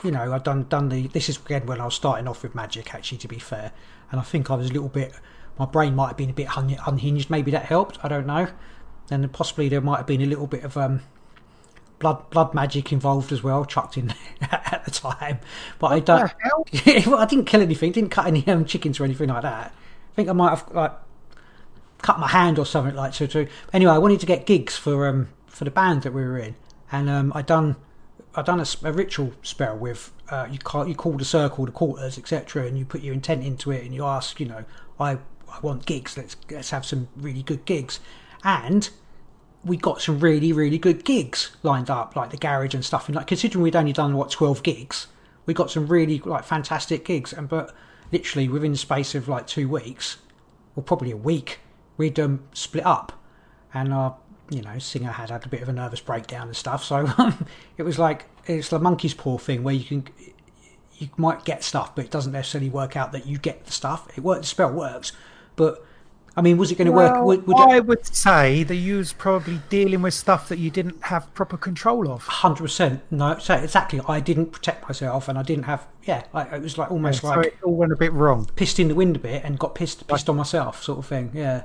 you know, I've done done the. This is again when I was starting off with magic, actually, to be fair, and I think I was a little bit. My brain might have been a bit un- unhinged. Maybe that helped. I don't know. And possibly there might have been a little bit of um, blood blood magic involved as well, chucked in (laughs) at the time. But I don't. (laughs) well, I didn't kill anything. Didn't cut any um, chickens or anything like that. I think I might have like cut my hand or something like so. To anyway, I wanted to get gigs for um for the band that we were in, and um I done I done a, a ritual spell with uh, you call you call the circle the quarters etc. and you put your intent into it and you ask you know I I want gigs. Let's let's have some really good gigs, and we got some really really good gigs lined up like the garage and stuff and like considering we'd only done what 12 gigs we got some really like fantastic gigs and but literally within the space of like two weeks or probably a week we'd um, split up and our you know singer had had a bit of a nervous breakdown and stuff so (laughs) it was like it's the monkey's paw thing where you can you might get stuff but it doesn't necessarily work out that you get the stuff it works the spell works but i mean was it going to work Well, would, would I would say that you was probably dealing with stuff that you didn't have proper control of. Hundred percent. No, so exactly. I didn't protect myself, and I didn't have. Yeah, I, it was like almost so like it all went a bit wrong. pissed in the wind a bit, and got pissed pissed on myself, sort of thing. Yeah.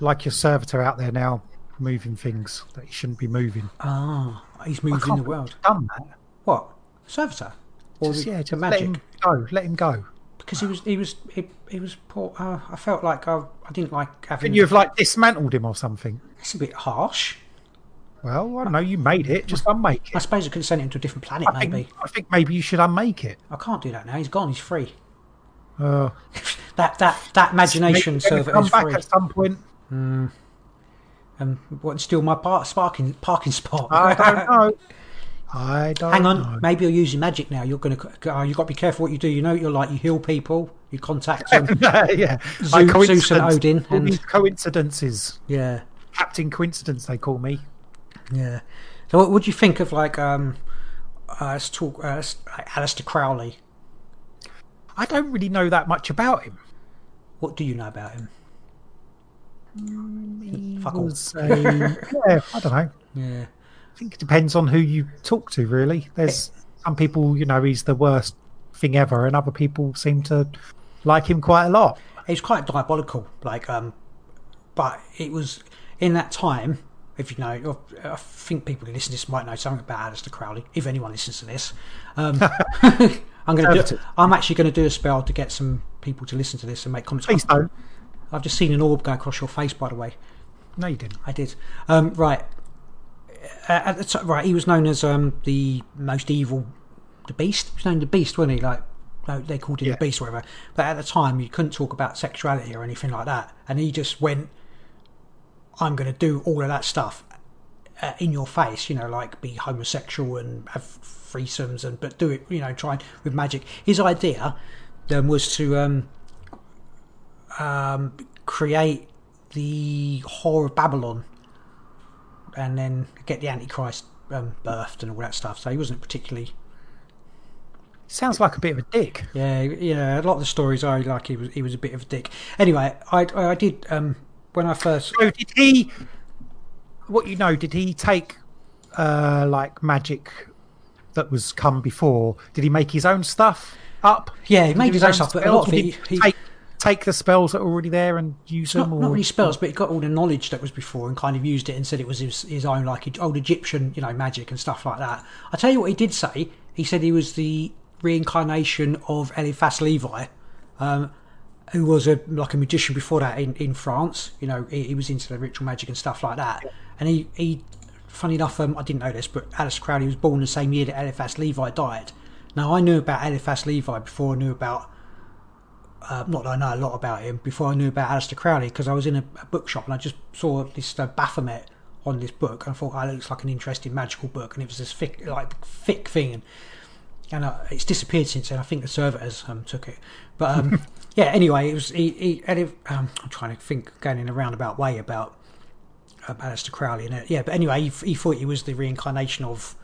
Like your servitor out there now moving things that he shouldn't be moving. Ah, he's I moved in can't the world. Done that. What servitor? Or Just, the, yeah, the just let magic? him go. Let him go. because he was he was he, he was poor. Uh, I felt like I, I didn't like having. Couldn't you have like dismantled him or something? It's a bit harsh. Well, I don't know. You made it. Just unmake it. I suppose I could send him to a different planet. I Maybe think, I think maybe you should unmake it. I can't do that now. He's gone. He's free. Uh, (laughs) That that that imagination maybe when you server come back at some point. Um, what steal my par- sparking parking spot? I don't (laughs) know. I don't Hang on, know. maybe you're using magic now. You're gonna. Uh, you got to be careful what you do. You know, you're like you heal people. You contact (laughs) them. yeah. Zeus- Like Zeus and. Odin All and- these coincidences. yeah, Captain Coincidence, they call me. yeah. So, what would you think of like um, uh, let's talk uh, Aleister Crowley? I don't really know that much about him. What do you know about him? Fuck all. Was yeah, I don't know. Yeah. I think it depends on who you talk to, really. There's some people, you know, he's the worst thing ever, and other people seem to like him quite a lot. It's quite diabolical, like um, but it was in that time. If you know, I think people who listen to this might know something about Aleister Crowley. If anyone listens to this, um, (laughs) (laughs) I'm going to do. I'm actually going to do a spell to get some people to listen to this and make comments. Please don't. I've just seen an orb go across your face, by the way. No, you didn't. I did. Um, right. Uh, at the t- right, he was known as um, the most evil, the Beast. He was known the Beast, wasn't he? Like, they called him Yeah. the Beast, or whatever. But at the time, you couldn't talk about sexuality or anything like that. And he just went, "I'm going to do all of that stuff uh, in your face." You know, like be homosexual and have threesomes, and but do it. You know, try with magic. His idea then was to um, um, create the whore of Babylon and then get the Antichrist um, birthed and all that stuff. So he wasn't particularly, Sounds like a bit of a dick. yeah, yeah. A lot of the stories I like, he was he was a bit of a dick. Anyway, I I did um, when I first So did he? What you know? Did he take uh, like magic that was come before? Did he make his own stuff up? yeah he made his own stuff, but a lot of it he, he take take the spells that were already there and use not, them. Or not really spells, but he got all the knowledge that was before and kind of used it and said it was his, his own, like old Egyptian, you know, magic and stuff like that. I tell you what, he did say. He said he was the reincarnation of Eliphas Levi, um, who was a like a magician before that in, in France. You know, he, he was into the ritual magic and stuff like that. And he, he funny enough, um, I didn't know this, but Alice Crowley was born the same year that Eliphas Levi died. Now I knew about Eliphas Levi before I knew about uh, not that I know a lot about him before I knew about Aleister Crowley because I was in a, a bookshop and I just saw this uh, Baphomet on this book and I thought, oh, it looks like an interesting magical book and it was this thick, like thick thing and and uh, it's disappeared since then. I think the servitors um, took it, but um, (laughs) yeah. Anyway, it was he. he Eli- um, I'm trying to think, going in a roundabout way about um, Aleister Crowley and it. Yeah, but anyway, he, he thought he was the reincarnation of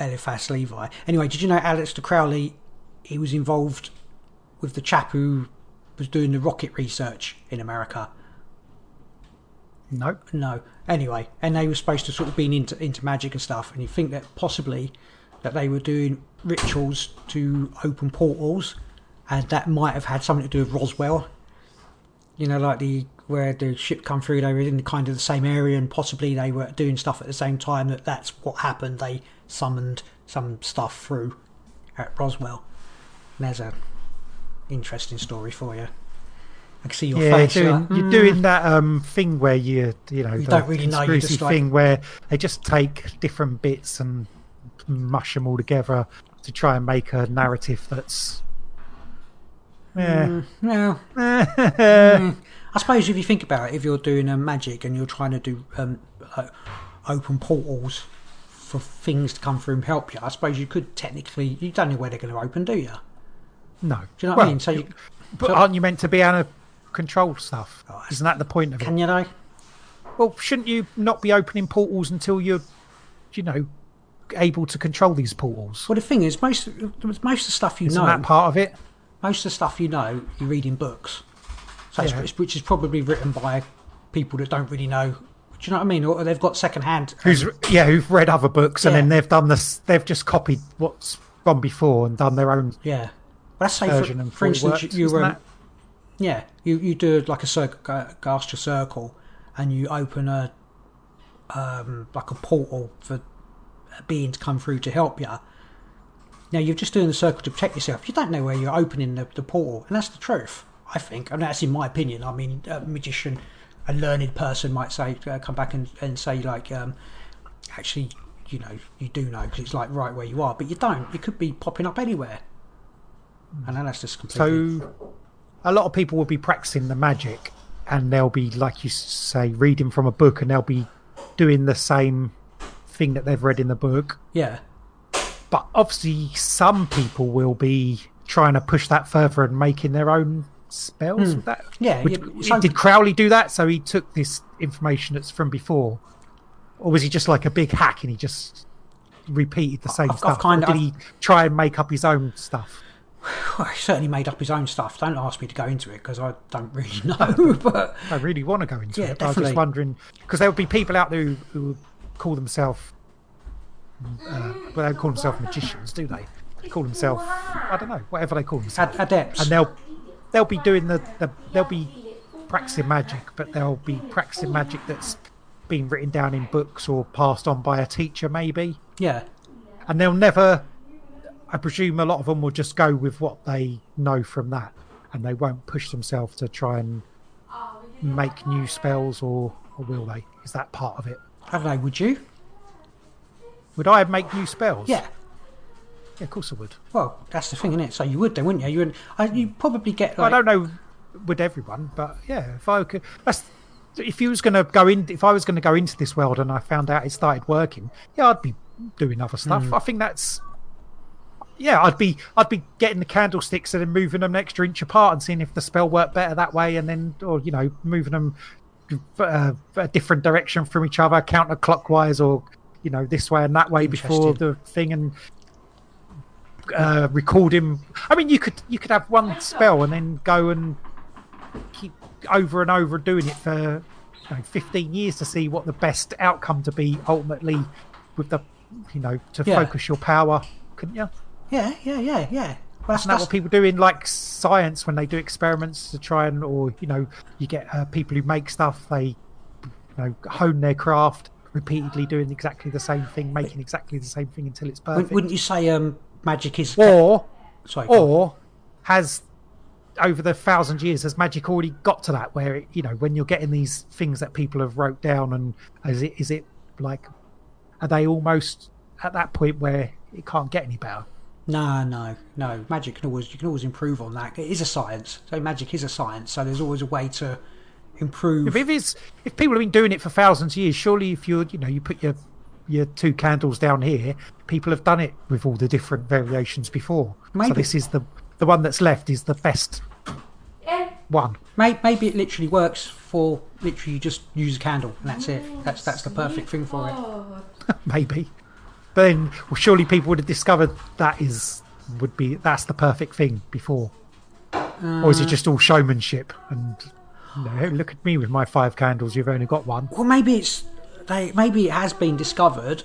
Eliphas Levi. Anyway, did you know Aleister Crowley? He was involved with the chap who was doing the rocket research in America. no? No. Anyway, and they were supposed to sort of been into into magic and stuff, and you think that possibly that they were doing rituals to open portals, and that might have had something to do with Roswell. You know, like the where the ship come through, they were in kind of the same area, and possibly they were doing stuff at the same time. That that's what happened. They summoned some stuff through at Roswell. And there's a interesting story for you. I can see your Yeah, face. you're like, you're doing that um thing where you you know the don't really know, you conspiracy just like- thing where they just take different bits and mush them all together to try and make a narrative that's yeah. No. (laughs) Mm. I suppose if you think about it, if you're doing a magic and you're trying to do um, like, open portals for things to come through and help you, I suppose you could technically. You don't know where they're going to open, do you? No. Do you know what Well, I mean? So, you, But so- aren't you meant to be able to control stuff? Oh, Isn't that the point of it? can you know? Well, shouldn't you not be opening portals until you're, you know, able to control these portals? Well, the thing is, most most of the stuff you Isn't know, that part of it? most of the stuff you know, you read in books. So Yeah. it's, which is probably written by people that don't really know. Do you know what I mean? Or they've got second hand. Um, Who's yeah, who've read other books and then they've done this. They've just copied what's gone before and done their own yeah. Well, let's say, for, for instance, you um? Yeah, you you do like a circle, Gaster circle, and you open a um, like a portal for a being to come through to help you. Now you're just doing the circle to protect yourself. You don't know where you're opening the, the portal, and that's the truth. I think, and that's in my opinion. I mean, a magician, a learned person might say, uh, come back and, and say like, um, actually, you know, you do know because it's like right where you are, but you don't. It could be popping up anywhere, and then that's just completely. So, a lot of people will be practicing the magic, and they'll be, like you say, reading from a book, and they'll be doing the same thing that they've read in the book. yeah, But obviously, some people will be trying to push that further and making their own spells. Hmm. with That. Yeah, Would- yeah, did Crowley do that? So he took this information that's from before, or was he just like a big hack and he just repeated the same I've- I've stuff? kinda- did he try and make up his own stuff? (laughs) well, he certainly made up his own stuff. Don't ask me to go into it because I don't really (laughs) know. (laughs) but I really want to go into Yeah, it. but I was just wondering because there would be people out there who, who call themselves, uh, well, they call themselves magicians, do they? they call themselves, I don't know, whatever they call themselves, adepts, and they'll they'll be doing the, the they'll be practicing magic, but they'll be practicing magic that's been written down in books or passed on by a teacher, maybe, yeah, and they'll never. I presume a lot of them will just go with what they know from that, and they won't push themselves to try and make new spells, or, or will they? Is that part of it? I don't know. Would you? Would I make new spells? Yeah. yeah, of course I would. Well, that's the thing, isn't it? So you would then, wouldn't you? You would. I, you probably get. Like, I don't know, would everyone? But yeah, if I could, that's if you was going to go in, if I was going to go into this world and I found out it started working, yeah, I'd be doing other stuff. Hmm. I think that's. Yeah, I'd be I'd be getting the candlesticks and then moving them an extra inch apart and seeing if the spell worked better that way, and then or you know moving them uh, a different direction from each other, counterclockwise, or you know this way and that way before the thing, and uh, recording. I mean, you could you could have one spell and then go and keep over and over doing it for you know, 15 years to see what the best outcome to be ultimately with the you know to Yeah. focus your power couldn't you Yeah, yeah, yeah, yeah. Well, that's, isn't that what people do in like science when they do experiments to try and or you know you get uh, people who make stuff they you know hone their craft repeatedly doing exactly the same thing making exactly the same thing until it's perfect wouldn't you say um, magic is? or Sorry. or has over the thousand years has magic already got to that where it, you know when you're getting these things that people have wrote down and is it is it like are they almost at that point where it can't get any better No, no, no. Magic can always you can always improve on that. It is a science. So magic is a science. So there's always a way to improve. if, if it's if people have been doing it for thousands of years surely if you're you know you put your your two candles down here people have done it with all the different variations before so this is the the one that's left is the best one May- Maybe it literally works for literally you just use a candle and that's it. That's that's the perfect thing for it. (laughs) maybe. But then, well, surely people would have discovered that is would be that's the perfect thing before, or is it just all showmanship? And you know, look at me with my five candles. You've only got one. Well, maybe it's they. Maybe it has been discovered,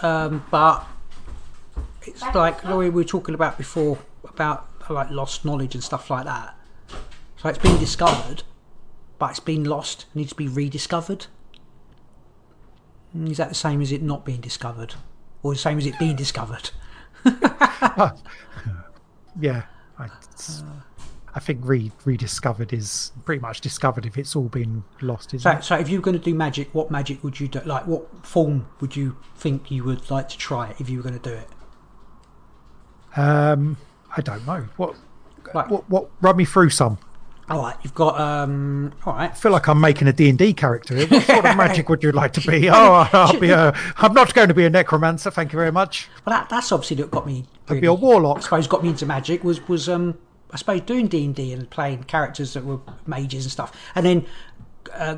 um, but it's like we were talking about before about like lost knowledge and stuff like that. So it's been discovered, but it's been lost. Needs to be rediscovered. Is that the same as it not being discovered, or the same as it being discovered? (laughs) Yeah, I, I think re, rediscovered is pretty much discovered if it's all been lost. Isn't So, it? so if you were going to do magic, what magic would you do? Like, what form would you think you would like to try it if you were going to do it? Um, I don't know what. Like- What, what run me through some All right, you've got um. All right, I feel like I'm making a D&D character here. What sort of (laughs) magic would you like to be? Oh, I'll be a. I'm not going to be a necromancer. Thank you very much. Well, that, that's obviously what got me. I'd be a warlock. I suppose got me into magic was was um I suppose doing D and D and playing characters that were mages and stuff, and then uh,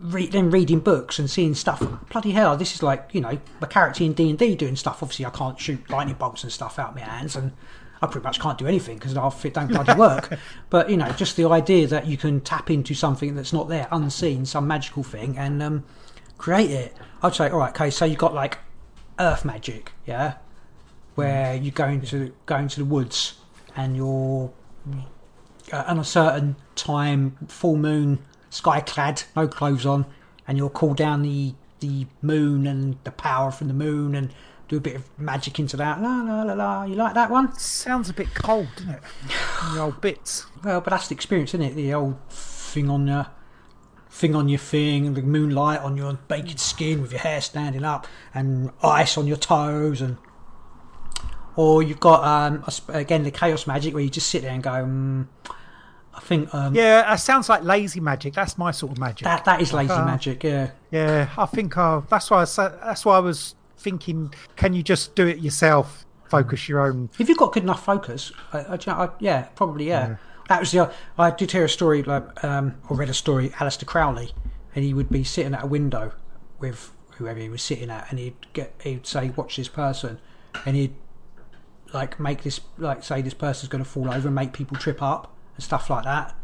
re- then reading books and seeing stuff. Bloody hell, this is like you know a character in D and D doing stuff. Obviously, I can't shoot lightning bolts and stuff out of my hands, and I pretty much can't do anything because our fit don't bloody work. (laughs) but you know, just the idea that you can tap into something that's not there, unseen, some magical thing, and um, create it. I'd say, all right, okay, so you've got like earth magic, yeah, where you go into go into the woods and you're uh, on a certain time, full moon, sky clad, no clothes on, and you'll call down the the moon and the power from the moon and do a bit of magic into that. La la la la. You like that one? Sounds a bit cold, doesn't it? (sighs) the old bits. Well, but that's the experience, isn't it? The old thing on your thing on your thing, and the moonlight on your baked skin with your hair standing up, and ice on your toes, and or you've got um again the chaos magic where you just sit there and go. Mm, I think um, Yeah, that sounds like lazy magic. That's my sort of magic. that that is lazy Uh, magic. Yeah, Yeah, I think uh, that's why I that's why I was thinking. Can you just do it yourself? Focus your own. if you've got good enough focus, I, I, I, yeah, probably yeah. That was the. I did hear a story like um, or read a story. Aleister Crowley, and he would be sitting at a window with whoever he was sitting at, and he'd get he'd say, "Watch this person," and he'd like make this like say this person's going to fall over and make people trip up and stuff like that.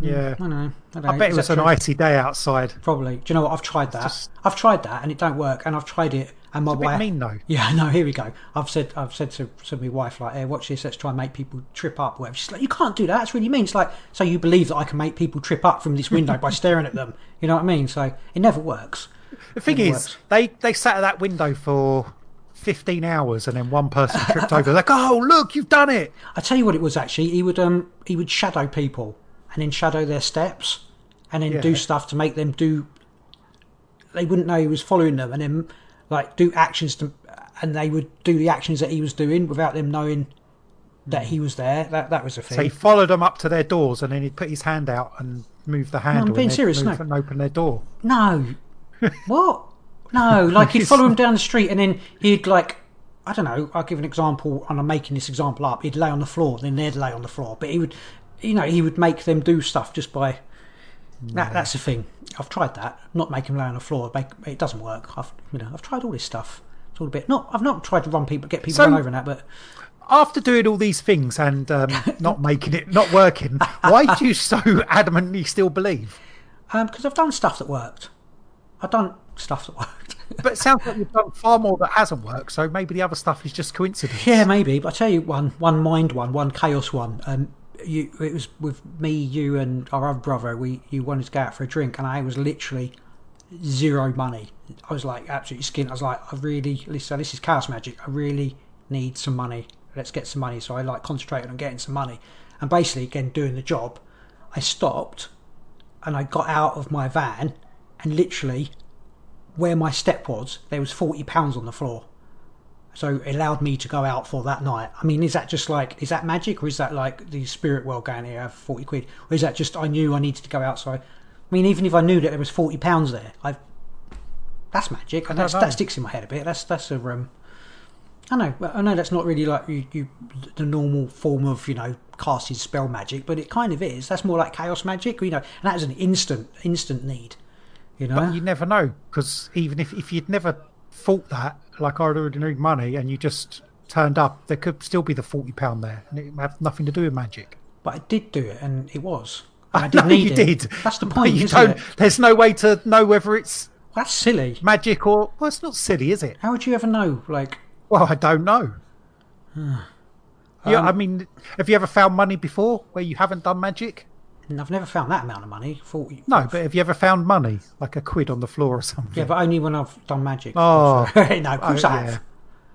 Yeah, I don't know. I, I bet it was an true? icy day outside. Probably. Do you know what? I've tried that. just- I've tried that, and it don't work. And I've tried it, and my wife. mean though. Yeah, (laughs) no. Here we go. I've said, I've said to, to my wife, like, "Hey, watch this. Let's try and make people trip up." Whatever. She's like, "You can't do that. That's really mean." It's like, so you believe that I can make people trip up from this window by staring at them? (laughs) You know what I mean? So it never works. The thing is, works. they they sat at that window for fifteen hours, and then one person tripped over. Like, oh look, you've done it. I tell you what, it was actually. He would um he would shadow people and then shadow their steps and then do stuff to make them do. They wouldn't know he was following them, and then like do actions to, and they would do the actions that he was doing without them knowing that he was there. That that was a thing. So he followed them up to their doors, and then he'd put his hand out and move the handle. being and they'd serious, no. and open their door. No. (laughs) what? No, like he'd follow him down the street and then he'd like I don't know, I'll give an example and I'm making this example up. He'd lay on the floor, then they'd lay on the floor. But he would you know, he would make them do stuff just by that, that's the thing. I've tried that. Not make them lay on the floor. Make, it doesn't work. I've you know, I've tried all this stuff. It's all a bit not I've not tried to run people get people So- run over and that, but After doing all these things and um, (laughs) not making it, not working, why do you so (laughs) adamantly still believe? um because I've done stuff that worked. I've done stuff that worked. But it sounds like you've done far more that hasn't worked. So maybe the other stuff is just coincidence. Yeah, maybe. But I tell you, one one mind one, one chaos one. Um, you it was with me, you, and our other brother. We you wanted to go out for a drink, and I was literally zero money. I was like absolutely skint. I was like, I really listen. This is chaos magic. I really need some money. Let's get some money. So I like concentrated on getting some money, and basically again doing the job. I stopped, and I got out of my van, and literally, where my step was, there was forty pounds on the floor. So it allowed me to go out for that night. I mean, is that just like is that magic, or is that like the spirit world going here have forty quid, or is that just I knew I needed to go out? So I, I mean, even if I knew that there was forty pounds there, I that's magic, and that's, know. that sticks in my head a bit. That's that's a um, I know, I know that's not really like you, you the normal form of you know casted spell magic, but it kind of is. That's more like chaos magic, you know, and that is an instant instant need. You know, But you never know because even if, if you'd never thought that, like I already need money, and you just turned up, there could still be the forty pound there, and it would have nothing to do with magic. but I did do it, and it was. (laughs) And I did no, need you it. did. That's the point, you don't. it? There's no way to know whether it's well, That's silly. magic or well, it's not silly, is it? How would you ever know? Like, Well, I don't know. (sighs) yeah, Um, I mean, have you ever found money before where you haven't done magic? I've never found that amount of money. Forty. No, but have you ever found money, like a quid on the floor or something? Yeah, but only when I've done magic. Oh. (laughs) no, of course Oh, I have. yeah.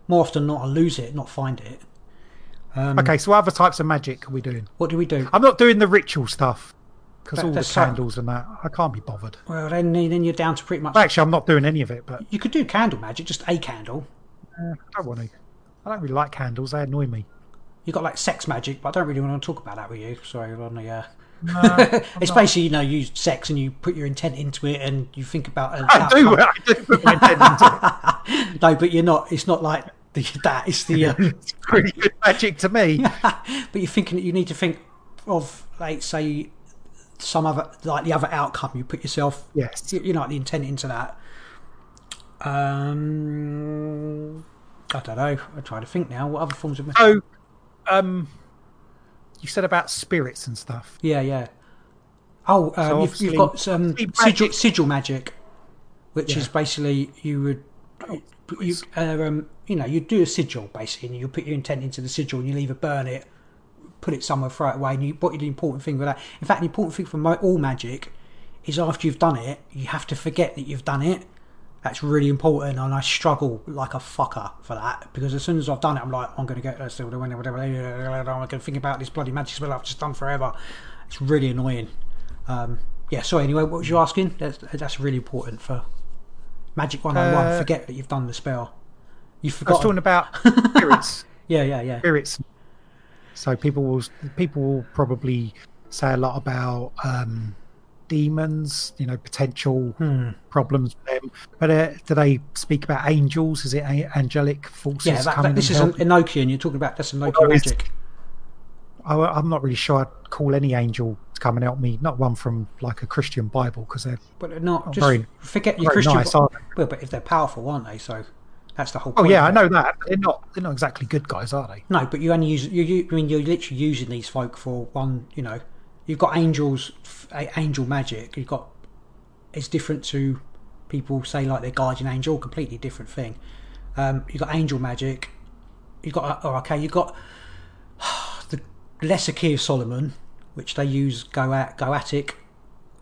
More often than not, I lose it, not find it. Um, okay, so what other types of magic are we doing? What do we do? I'm not doing the ritual stuff because all the so- candles and that. I can't be bothered. Well, then, then you're down to pretty much. Well, actually, I'm not doing any of it, but You could do candle magic, just a candle. uh, I don't want to. I don't really like candles. They annoy me. You got like sex magic, but I don't really want to talk about that with you. Sorry, on the. Uh... No, (laughs) it's basically you know you use sex and you put your intent into it and you think about. An I do. I do put my intent into it. (laughs) No, but you're not. It's not like the, (laughs) that. It's the. Uh, It's pretty good magic to me. but you're thinking that you need to think of like say some other like the other outcome you put yourself Yes. you you know like the intent into that um i don't know i'm trying to think now what other forms of So, um, you said about spirits and stuff. yeah yeah oh um, So you've, you've got some sigil, magic- sigil magic which Yeah. is basically you would you, uh, um, you know you do a sigil basically and you put your intent into the sigil and you either burn it put it somewhere, throw it away. And you, what the important thing with that, in fact, the important thing for all magic is after you've done it, you have to forget that you've done it, That's really important, and I struggle like a fucker for that because as soon as I've done it, I'm like, I'm going to get this, whatever, whatever. I'm going to think about this bloody magic spell I've just done forever. It's really annoying. Um, yeah. So anyway, what was you asking? That's, that's really important for Magic One Hundred One. Uh, Forget that you've done the spell. You I was talking about (laughs) spirits. Yeah, yeah, yeah. spirits. So people will people will probably say a lot about um, demons, you know, potential Hmm. problems with them. But uh, do they speak about angels? Is it angelic forces Yeah, that, coming? that, this is an helping? Enochian. You're talking about that's Enochian magic. I, I'm not really sure I'd call any angel to come and help me. Not one from like a Christian Bible because they're But they're not Oh, just very- forget your Christian. nice, well, but if they're powerful, aren't they? So that's the whole. oh yeah, I know that. They're not they're not exactly good guys, are they? No, but you only use you. you I mean, you're literally using these folk for one. You know, you've got angels, angel magic. You've got it's different to people say like their guardian angel, completely different thing. Um, you've got angel magic. You've got oh, okay, you've got (sighs) the lesser key of Solomon, which they use go at goetic,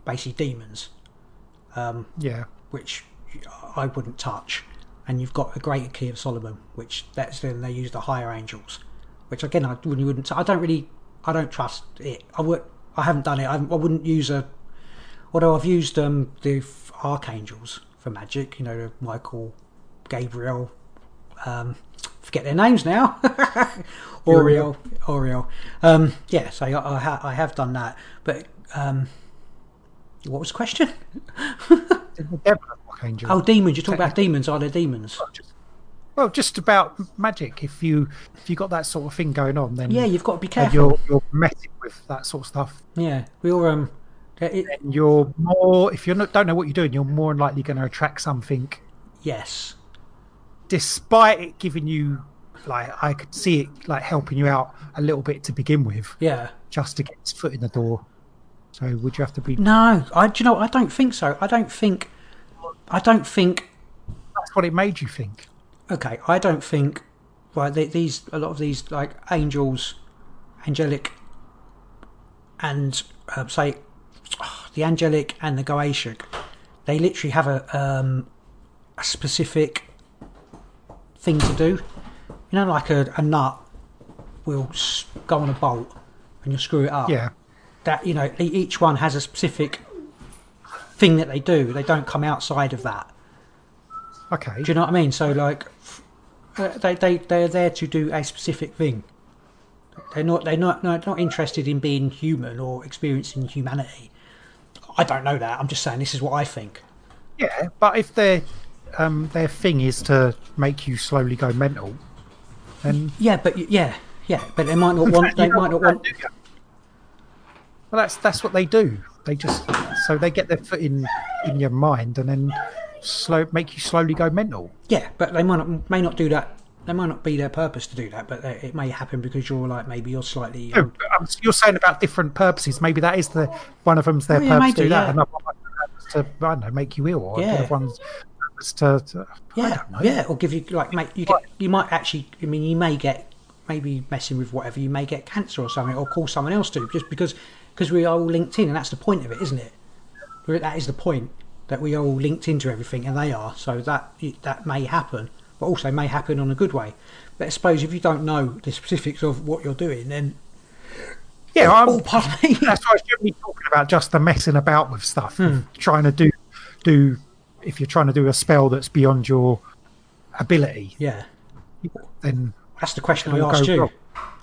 basically demons. Um, Yeah. which I wouldn't touch. And you've got a greater key of Solomon, which that's then they use the higher angels, which again I wouldn't. I don't really, I don't trust it. I would, I haven't done it. I, I wouldn't use a. Although I've used um, the archangels for magic, you know, Michael, Gabriel, um, forget their names now. (laughs) Oriel, Oriel. Um, yeah, so I, I, ha- I have done that. But um, what was the question? (laughs) Archangel. Oh, demons! You're talking about demons. Are there demons? Well, just about magic. If you if you got that sort of thing going on, then Yeah, you've got to be careful. you're you're messing with that sort of stuff. Yeah, we all um. It, you're more if you don't know what you're doing, you're more likely going to attract something, yes. despite it giving you like I could see it like helping you out a little bit to begin with, Yeah. just to get its foot in the door. So would you have to be? No, I. Do you know? I don't think so. I don't think. I don't think. That's what it made you think. Okay, I don't think. right they, these a lot of these like angels, angelic, and uh, say (sighs) the angelic and the goetic, they literally have a um, a specific thing to do. You know, like a, a nut will go on a bolt and you'll screw it up. Yeah. That you know, each one has a specific thing that they do. They don't come outside of that. Okay. Do you know what I mean? So like, they they they're there to do a specific thing. They're not they're not not, not interested in being human or experiencing humanity. I don't know that. I'm just saying this is what I think. Yeah, but if their um, their thing is to make you slowly go mental, then Yeah, but yeah, yeah, but they might not want. They might not want. Well, that's that's what they do. They just so they get their foot in in your mind and then slow make you slowly go mental. Yeah, but they might not may not do that. They might not be their purpose to do that, but they, it may happen because you're like maybe you're slightly. No, Um, um, you're saying about different purposes. Maybe that is the one of them's their Oh, yeah, purpose to do that. yeah. Another one is to I don't know make you ill, or Yeah. another one's to, to I yeah, don't know. yeah, or give you like make you get you might actually. I mean, you may get maybe messing with whatever you may get cancer or something, or call someone else to just because because we are all linked in, and that's the point of it, isn't it? That is the point that we are all linked into everything, and they are. So that that may happen, but also may happen on a good way. But I suppose if you don't know the specifics of what you're doing, then Yeah, I'm, oh, pardon that's why I was generally talking about just the messing about with stuff, Hmm. trying to do do if you're trying to do a spell that's beyond your ability, yeah. then That's the question I asked you. wrong.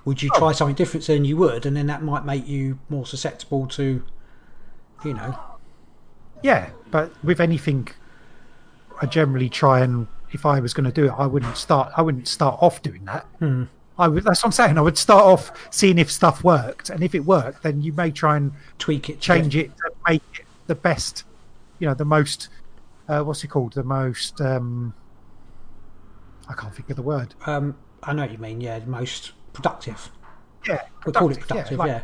Would you try something different than you would, and then that might make you more susceptible to, you know, yeah. But with anything, I generally try and if I was going to do it, I wouldn't start. I wouldn't start off doing that. Hmm. I would. That's what I'm saying. I would start off seeing if stuff worked, and if it worked, then you may try and tweak it, change get- it to make it the best. You know, the most. Uh, what's it called? The most. Um, I can't think of the word. Um, I know what you mean. Yeah, the most productive. Yeah, We'll call it productive, productive. like, Yeah,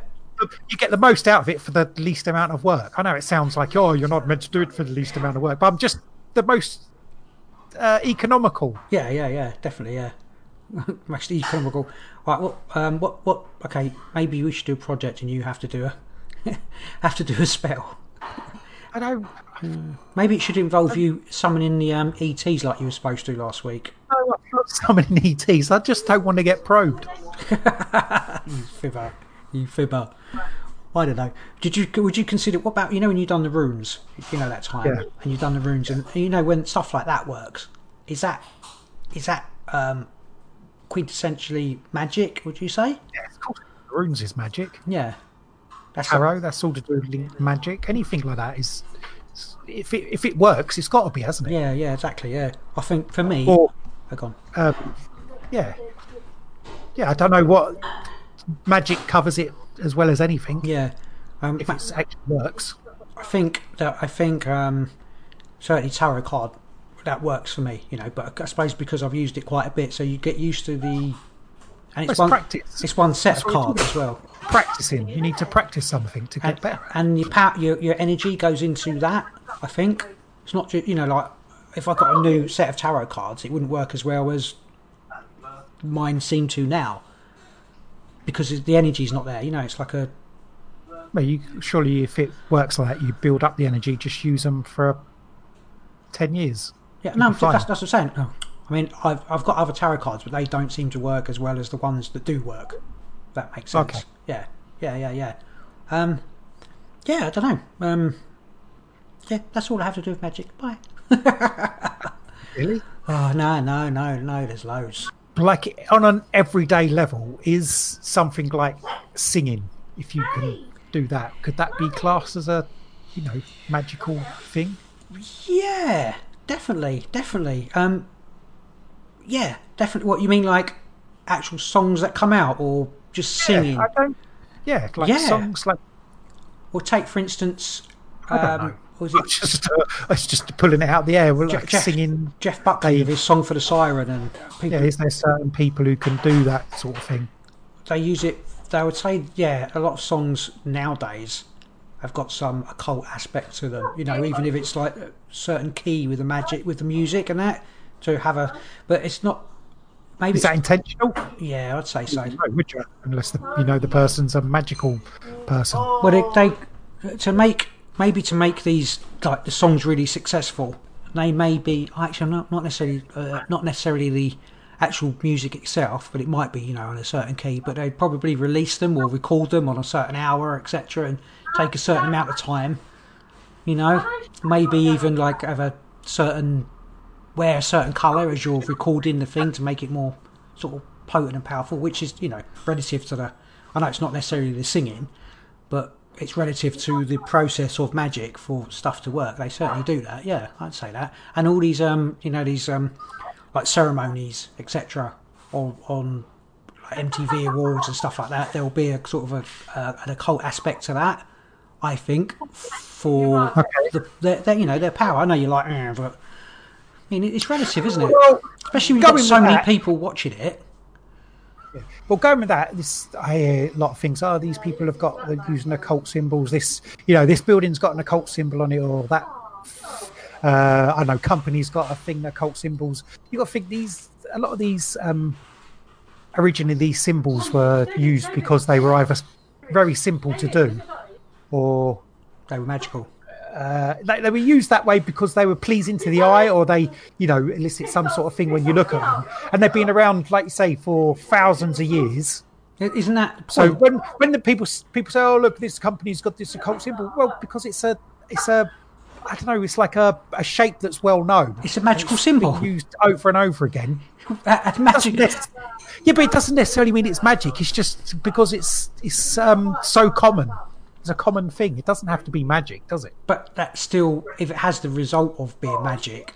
you get the most out of it for the least amount of work. I know it sounds like oh, you're not meant to do it for the least amount of work, but I'm just the most uh, economical. yeah, yeah, yeah, definitely. Yeah, (laughs) most economical. Right. What? Um. What? What? Okay. Maybe we should do a project, and you have to do a (laughs) have to do a spell, I don't. Maybe it should involve you summoning the um, ETs like you were supposed to last week. know I'm not summoning ETs. I just don't want to get probed. (laughs) Fibber. You fibber. I don't know. Did you? Would you consider? What about you know when you've done the runes? You know that time, Yeah. and you've done the runes, and you know when stuff like that works. Is that is that um, quintessentially magic? Would you say? Yeah, of course. Runes is magic. Yeah. That's Tarot, that's all to do with magic. Anything like that is. If it, if it works, it's got to be, hasn't it? yeah, yeah, exactly. Yeah, I think for me, Or, oh, go on. um, yeah. Yeah, I don't know what. Magic covers it as well as anything. Yeah, um, If it actually works. I think that I think um, certainly tarot card that works for me, you know. But I suppose because I've used it quite a bit, so you get used to the and it's It's one practice. It's one set of cards as well, Practicing. You need to practice something to get and, better. and your power, your your energy goes into that. I think it's not just you know like if I got a new set of tarot cards, it wouldn't work as well as mine seem to now because the energy's not there. You know, it's like a Well, you, surely if it works like that, you build up the energy, just use them for 10 years. Yeah, no, that's, that's what I'm saying. No. I mean, I've, I've got other tarot cards, but they don't seem to work as well as the ones that do work. That makes sense. Okay. Yeah, yeah, yeah, yeah. Um, yeah, I don't know. Um, yeah, that's all I have to do with magic. Bye. (laughs) Really? Oh no, no, no, no. There's loads. Like on an everyday level, is something like singing, if you can do that, could that be classed as a, you know, magical thing? Yeah, definitely, definitely. Um, yeah, definitely. What you mean, like actual songs that come out, or just singing? Yeah, I don't. Yeah, like Yeah. songs like. Or take, for instance, um. Was it It's just, uh, it's just pulling it out of the air. We're like Jeff- singing. Jeff Buckley his song for the siren, and people Yeah, is there certain people who can do that sort of thing? they use it. They would say, yeah, a lot of songs nowadays have got some occult aspect to them. You know, even if it's like a certain key with the magic, with the music and that, to have a. But it's not. Maybe Is that intentional? yeah, I'd say so. No, would you? Unless the, you know the person's a magical person. Well, it, they to make maybe to make these like the songs really successful. They may be actually not not necessarily uh, not necessarily the actual music itself, but it might be you know on a certain key. But they'd probably release them or record them on a certain hour, etc., and take a certain amount of time. You know, maybe even like have a certain wear a certain colour as you're recording the thing to make it more sort of potent and powerful, which is you know relative to the. I know it's not necessarily the singing, but it's relative to the process of magic for stuff to work. They certainly do that. Yeah, I'd say that. And all these, um, you know, these um, like ceremonies, etc., on on like MTV awards and stuff like that. There will be a sort of a, uh, an occult aspect to that. I think for the, their, their, you know, their power. I know you're like, eh, but I mean, it's relative, isn't it? Well, Especially when you've got so many people watching it. Well, going with that, this I hear a lot of things. Oh, these people have got using occult symbols. This, you know, this building's got an occult symbol on it, or that. Uh, I know companies got a thing occult symbols. You got to think these. A lot of these um, originally these symbols were used because they were either very simple to do, or They were magical. Uh, they, they were used that way because they were pleasing to the eye or they you know elicit some sort of thing when you look at them. And they've been around like you say for thousands of years. Isn't that so when when the people people say oh look this company's got this occult symbol well because it's a it's a I don't know it's like a, a shape that's well known. It's a magical symbol. used over and over again. Uh, magic. Yeah but it doesn't necessarily mean it's magic. It's just because it's it's um so common it's a common thing it doesn't have to be magic does it but that still, if it has the result of being magic,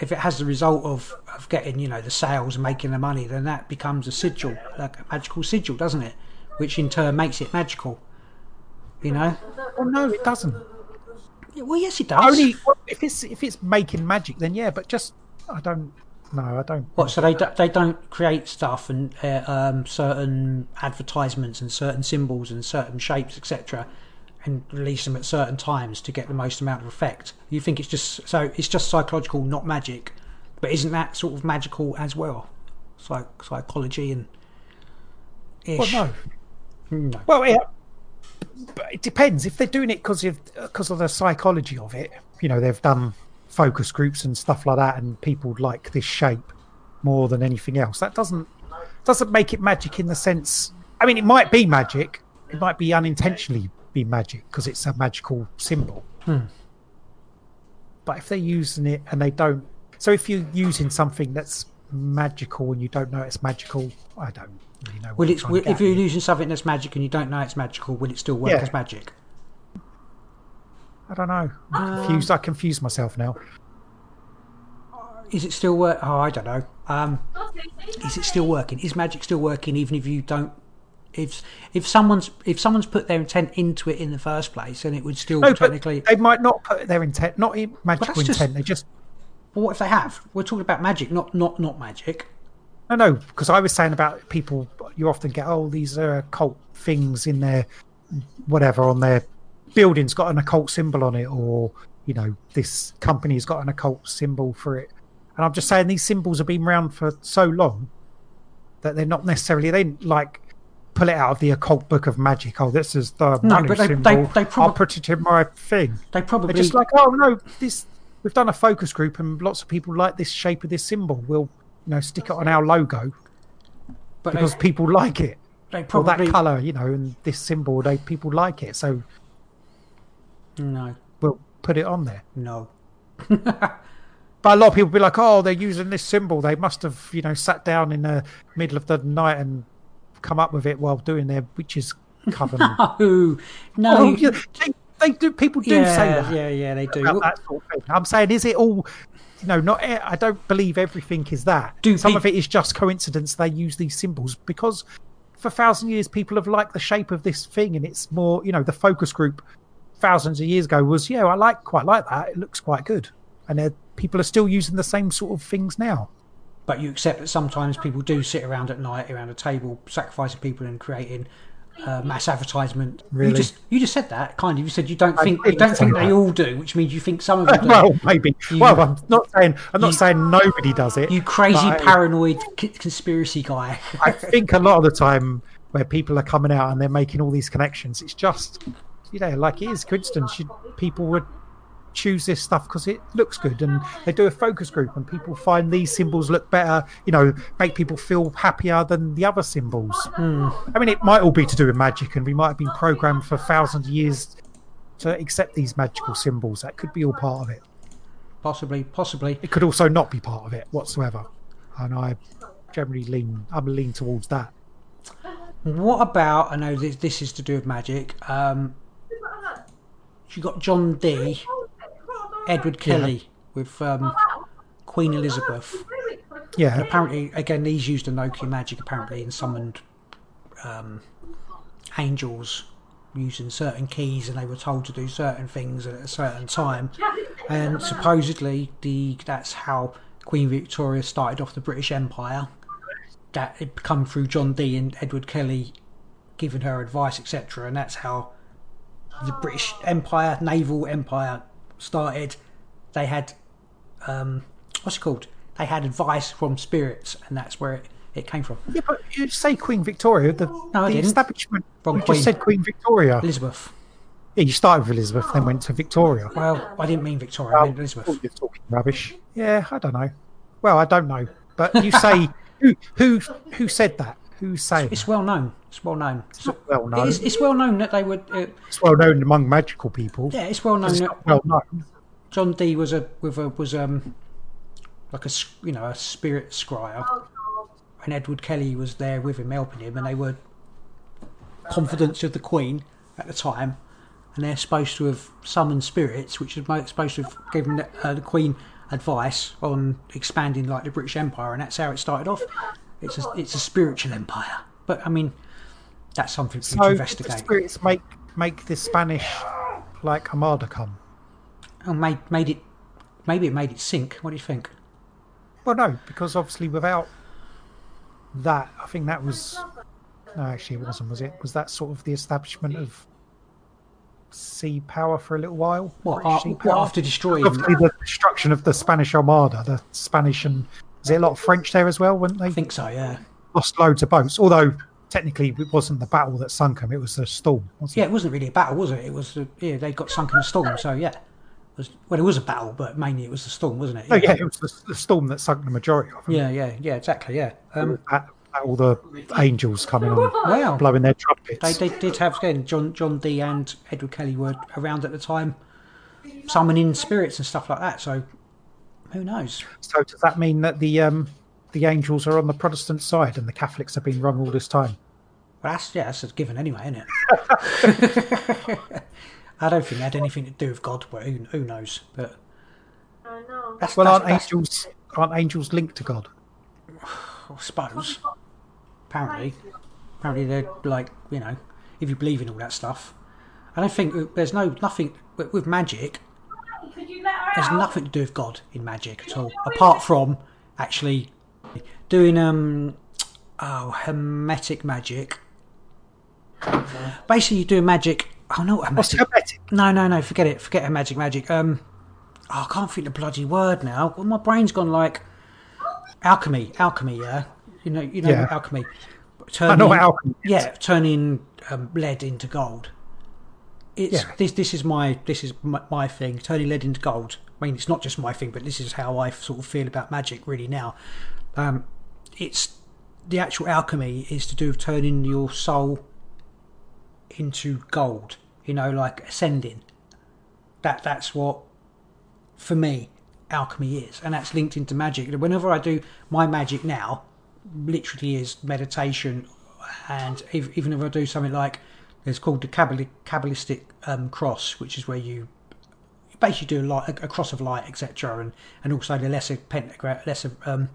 if it has the result of, of getting, you know, the sales and making the money, then that becomes a sigil, like a magical sigil, doesn't it? Which in turn makes it magical. You know? well no it doesn't Well, yes, it does. Only well, if it's if it's making magic, then yeah. But just I don't. No, I don't. What? So they do- they don't create stuff and uh, um, certain advertisements and certain symbols and certain shapes, etc., and release them at certain times to get the most amount of effect. You think it's just so it's just psychological, not magic, but isn't that sort of magical as well? Psych- psychology and Well, ish. no. No. Well, yeah. it depends if they're doing it because of because of the psychology of it. You know, they've done focus groups and stuff like that, and people like this shape more than anything else. That doesn't doesn't make it magic in the sense. I mean, it might be magic. It might be unintentionally be magic because it's a magical symbol. But if they're using it and they don't, so if you're using something that's magical and you don't know it's magical, I don't really know. Will you're it? Will, if you're using something that's magic and you don't know it's magical, will it still work Yeah. as magic? I don't know. I'm confused. I confuse myself now. Is it still work? Oh, I don't know. Um, is it still working? Is magic still working even if you don't? If if someone's if someone's put their intent into it in the first place, then it would still No, technically. they might not put their intent, not magical that's just- intent. They just Well, what if they have? We're talking about magic, not not not magic. no, no. Because I was saying about people, you often get oh these are occult things in their whatever on their building's got an occult symbol on it, or you know this company's got an occult symbol for it. And I'm just saying these symbols have been around for so long that they're not necessarily they like pull it out of the occult book of magic. Oh, this is the No, money but they- symbol. they- they I'll put it in my thing. They probably They're just like, oh no, this we've done a focus group and lots of people like this shape of this symbol. We'll you know stick it on our logo but because they, people like it. they Or probably that colour, you know, and this symbol, they people like it, so no we'll put it on there. no. (laughs) But a lot of people be like, oh, they're using this symbol. They must have, you know, sat down in the middle of the night and come up with it while doing their witches (laughs) covenant. Oh no. oh, they, they do. People do yeah, say that. yeah, yeah, they do. Well, that sort of thing. I'm saying, is it all? You know, not. Eh, I don't believe everything is that. Do Some of it is just coincidence. They use these symbols because for a thousand years people have liked the shape of this thing, and it's more. You know, the focus group thousands of years ago was, yeah, I like quite like that. It looks quite good, and people are still using the same sort of things now. But you accept that sometimes people do sit around at night around a table, sacrificing people and creating uh, mass advertisement. You Really? just you just said that kind of. You said you don't think you don't think they all do, which means you think some of them (laughs) do. well, maybe. You- well, I'm not saying. I'm not you- saying nobody does it. you crazy but I- paranoid conspiracy guy. I (laughs) think a lot of the time where people are coming out and they're making all these connections, it's just, you know, like it is coincidence. You, people would choose this stuff because it looks good and they do a focus group and people find these symbols look better, you know, make people feel happier than the other symbols. Hmm. I mean, it might all be to do with magic and we might have been programmed for thousands of years to accept these magical symbols. That could be all part of it. possibly, possibly. It could also not be part of it whatsoever. And I generally lean, I'm lean towards that. What about? I know this, this is to do with magic. Um, you got John Dee, Edward Kelly with um, Queen Elizabeth. Yeah. And apparently, again, he's used Enochian magic apparently and summoned um, angels using certain keys, and they were told to do certain things at a certain time. And supposedly, the that's how Queen Victoria started off the British Empire. That it come through John Dee and Edward Kelly giving her advice, etc. And that's how the British Empire, naval empire, started. They had um, what's it called? They had advice from spirits, and that's where it, it came from. Yeah, but you say Queen Victoria. The, I the didn't. establishment. Wrong you Queen. just said Queen Victoria. Elizabeth. Yeah, you started with Elizabeth, then went to Victoria. Well, I didn't mean Victoria. I meant Elizabeth. You're talking rubbish. Yeah, I don't know. Well, I don't know. But you (laughs) say who who who said that? Who's saying? It's It's, well known. It's well known. It's, not well known. It's, it's well known that they would. Uh, it's well known among magical people. yeah, it's well known It's that well known. John Dee was a with a was um like a you know a spirit scryer, and Edward Kelly was there with him helping him, and they were confidants of the Queen at the time, and they're supposed to have summoned spirits, which is supposed to have given the, uh, the Queen advice on expanding like the British Empire, and that's how it started off. It's a it's a spiritual empire, but I mean that's something for you to So the investigate. spirits make make the Spanish like Armada come. Oh, made made it maybe it made it sink. What do you think? Well, no, because obviously without that, I think that was no, actually it wasn't. Was it? Was that sort of the establishment of sea power for a little while? What, uh, what after destroying? Obviously, the destruction of the Spanish Armada, the Spanish and is it a lot of French there as well? Weren't they? I think so. Yeah. lost loads of boats. Although, technically it wasn't the battle that sunk them; it was the storm. Wasn't Yeah, it wasn't really a battle, was it? It was uh, yeah, they got sunk in a storm. So yeah, it was well, it was a battle, but mainly it was the storm, wasn't it? it? Oh yeah, it was the, the storm that sunk the majority of them. yeah, yeah, yeah, exactly. Yeah, um, At- at all the angels coming on, Wow. blowing their trumpets. they, they did have again John John Dee and Edward Kelly were around at the time, summoning spirits and stuff like that. So who knows? So does that mean that the um, the angels are on the Protestant side and the Catholics have been wrong all this time? Well, that's yeah, that's a given anyway, isn't it? (laughs) I don't think it had anything to do with God, but who, who knows? But I know. that's Well, that's, aren't that's- angels aren't angels linked to God? (sighs) I suppose. Apparently, apparently they're like you know, if you believe in all that stuff, I don't think there's no nothing with, with magic. Could you let her There's out? nothing to do with God in magic at all, apart from actually doing um oh hermetic magic. Basically, you do magic. Oh no, hermetic. hermetic? No, no, no. Forget it. Forget hermetic magic. Magic. Um, oh, I can't think the bloody word now. Well, my brain's gone like alchemy. Alchemy. Yeah, you know, you know Yeah. alchemy. I know Turning- alchemy is. Yeah, turning um, lead into gold. It's Yeah. this. This is my. This is my, my thing. Turning lead into gold. I mean, it's not just my thing, but this is how I sort of feel about magic really now. Um, it's the actual alchemy is to do with turning your soul into gold. You know, like ascending. That that's what for me alchemy is, and that's linked into magic. Whenever I do my magic now, literally is meditation, and if, even if I do something like it's called the Kabbali- Kabbalistic um, cross, which is where you basically do a, light, a, cross of light, etc., and and also the lesser pentagram, lesser um,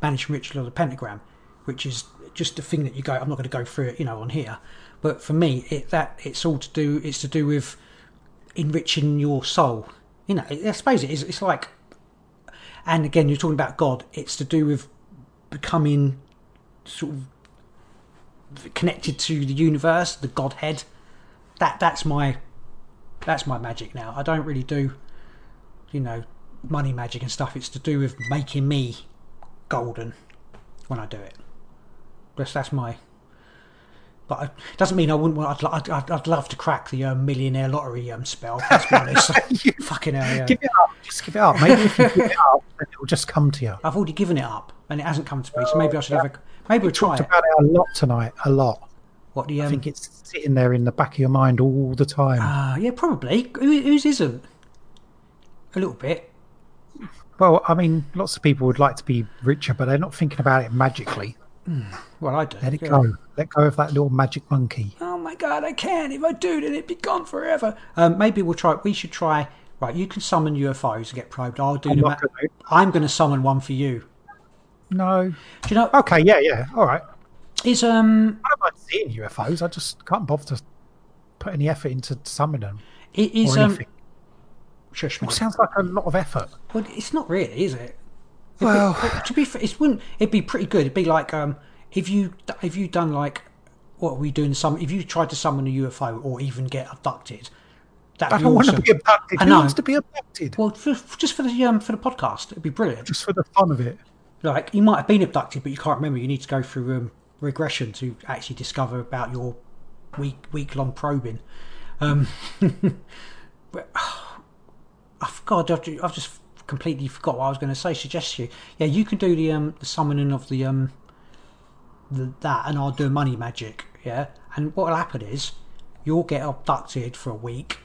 banishing ritual of the pentagram, which is just the thing that you go. I'm not going to go through it, you know, on here, but for me, it that it's all to do. It's to do with enriching your soul. You know, I suppose it is. It's like, and again, you're talking about God. It's to do with becoming sort of connected to the universe, the Godhead. That that's my that's my magic now. I don't really do, you know, money magic and stuff. It's to do with making me golden when I do it. That's that's my. But it doesn't mean I wouldn't want. I'd, I'd, I'd, love to crack the um, millionaire lottery um, spell. Let's be honest. (laughs) Fucking hell, yeah. Give it up. Just give it up. Maybe if you give it up, (laughs) then it will just come to you. I've already given it up, and it hasn't come to me. So maybe I should have a. Maybe we'll try Talked it. about it a lot tonight. A lot. What the? Um, I think it's sitting there in the back of your mind all the time. uh, yeah, probably. Who, whose isn't? A little bit. well, I mean, lots of people would like to be richer, but they're not thinking about it magically. Well, I do. Let it yeah. go. Let go of that little magic monkey. Oh my god, I can't. If I do, then it'd be gone forever. Um, maybe we'll try. We should try. Right, you can summon UFOs and get probed. I'll do I'm Ma- gonna. I'm going to summon one for you. No. Do you know? Okay. Yeah. Yeah. All right. Is um, I don't mind seeing UFOs. I just can't bother to put any effort into summoning them it is or um. Shush, It sounds like a lot of effort. Well, it's not really, is it? Well, to be fair, it wouldn't. It'd be pretty good. It'd be like um, if you if you done like what are we doing? Some if you tried to summon a UFO or even get abducted. That'd I don't want to be abducted. I Who know. wants to be abducted? Well, for, just for the um for the podcast, it'd be brilliant. Just for the fun of it. Like you might have been abducted, but you can't remember. You need to go through um, regression to actually discover about your week week long probing. Um, (laughs) but, (sighs) forgot. I've ju- I've just completely forgot what I was going to say. Suggest you, yeah, you can do the um the summoning of the um the, that, and I'll do money magic. Yeah, and what will happen is you'll get abducted for a week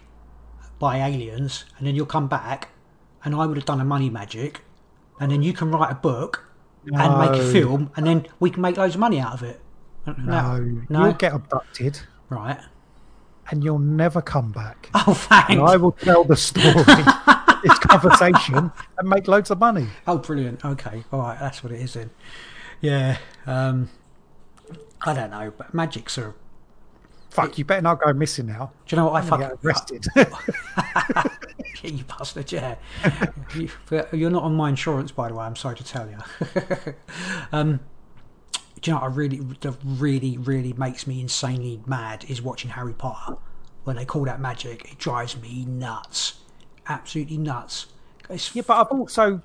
by aliens, and then you'll come back, and I would have done a money magic, and then you can write a book and make a film, and then we can make loads of money out of it. No, no, you'll get abducted right. and you'll never come back. Oh, thanks. And I will tell the story, (laughs) this conversation, and make loads of money. Oh, brilliant. Okay, all right, that's what it is then. Yeah. Um, I don't know, but magics are. Fuck, you better not go missing now. Do you know what I You're gonna fuck? (laughs) get arrested. Yeah, you bastard, yeah. you, you're not on my insurance, by the way, I'm sorry to tell you. (laughs) um, do you know what I really, really, really makes me insanely mad is watching Harry Potter. When they call that magic, it drives me nuts. Absolutely nuts. It's, yeah, but I've also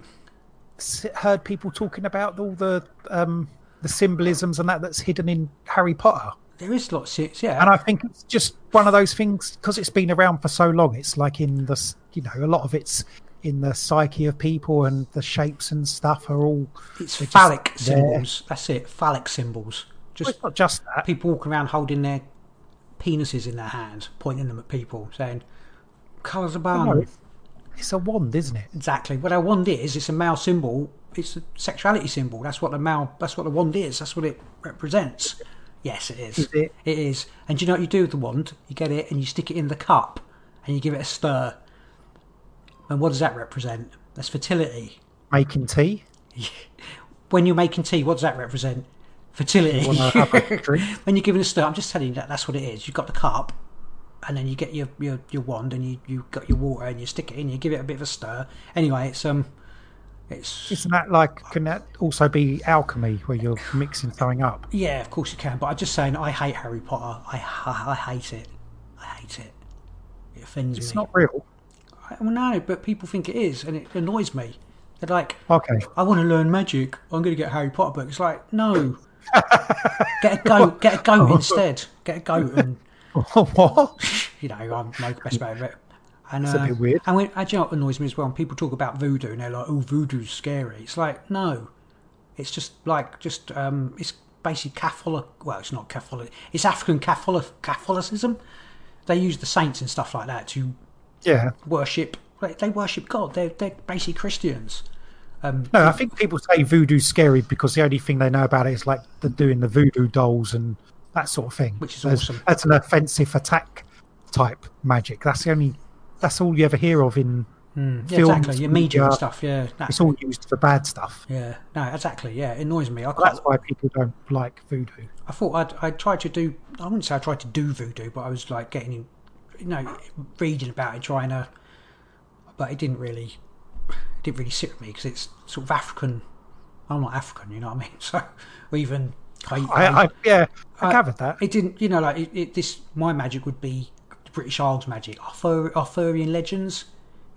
heard people talking about all the um, the symbolisms and that that's hidden in Harry Potter. There is lots of yeah. And I think it's just one of those things because it's been around for so long. It's like in the you know a lot of it's in the psyche of people and the shapes and stuff are all. it's phallic there. symbols. That's it. Phallic symbols. Well, Just it's not just that. people walking around holding their penises in their hands, pointing them at people, saying, "Colours of bun." It's, a wand, isn't it? Exactly. What a wand is, it's a male symbol. It's a sexuality symbol. That's what the male. That's what the wand is. That's what it represents. Yes, it is. Is it? It is. And do you know what you do with the wand? You get it and you stick it in the cup, and you give it a stir. And what does that represent? That's fertility. Making tea. (laughs) When you're making tea, what does that represent? Fertility. Wanna have a (laughs) drink? when you're giving a stir, I'm just telling you that that's what it is. You've got the cup, and then you get your, your, your wand, and you you got your water, and you stick it in. You give it a bit of a stir. Anyway, it's um, it's Isn't that like? Can that also be alchemy where you're mixing something up? yeah, of course you can. But I'm just saying, I hate Harry Potter. I I, I hate it. I hate it. It offends It's me. It's not real. I, well, no, but people think it is, and it annoys me. They're like, Okay. I want to learn magic. I'm going to get a Harry Potter book. It's like, no. (laughs) get a goat. Get a goat instead. Get a goat, and (laughs) what? you know, I'm the best out of it. And, It's a uh, bit weird. And when, do you know what annoys me as well? When people talk about voodoo and they're like, "Oh, voodoo's scary." It's like, no, it's just like just um, it's basically Catholic. Well, it's not Catholic. It's African Catholic Catholicism. They use the saints and stuff like that to Yeah. worship. like, They worship God. They're they're basically Christians. Um, No, I think people say voodoo's scary because the only thing they know about it is like the doing the voodoo dolls and that sort of thing. Which is There's- awesome. That's an offensive attack type magic. That's the only. That's all you ever hear of in hmm. yeah, films. exactly. Your media and stuff. Yeah, that's, It's all used for bad stuff. yeah. No, exactly. Yeah, it annoys me. That's why people don't like voodoo. I thought I'd, I tried to do. I wouldn't say I tried to do voodoo, but I was like getting, you know, reading about it, trying to. But it didn't really, it didn't really sit with me because it's sort of African. I'm not African, you know what I mean? (laughs) So, or even I, I, I um, yeah, I gathered that. it didn't, you know, like it, it, this. My magic would be British Isles magic, Arthur, Arthurian legends.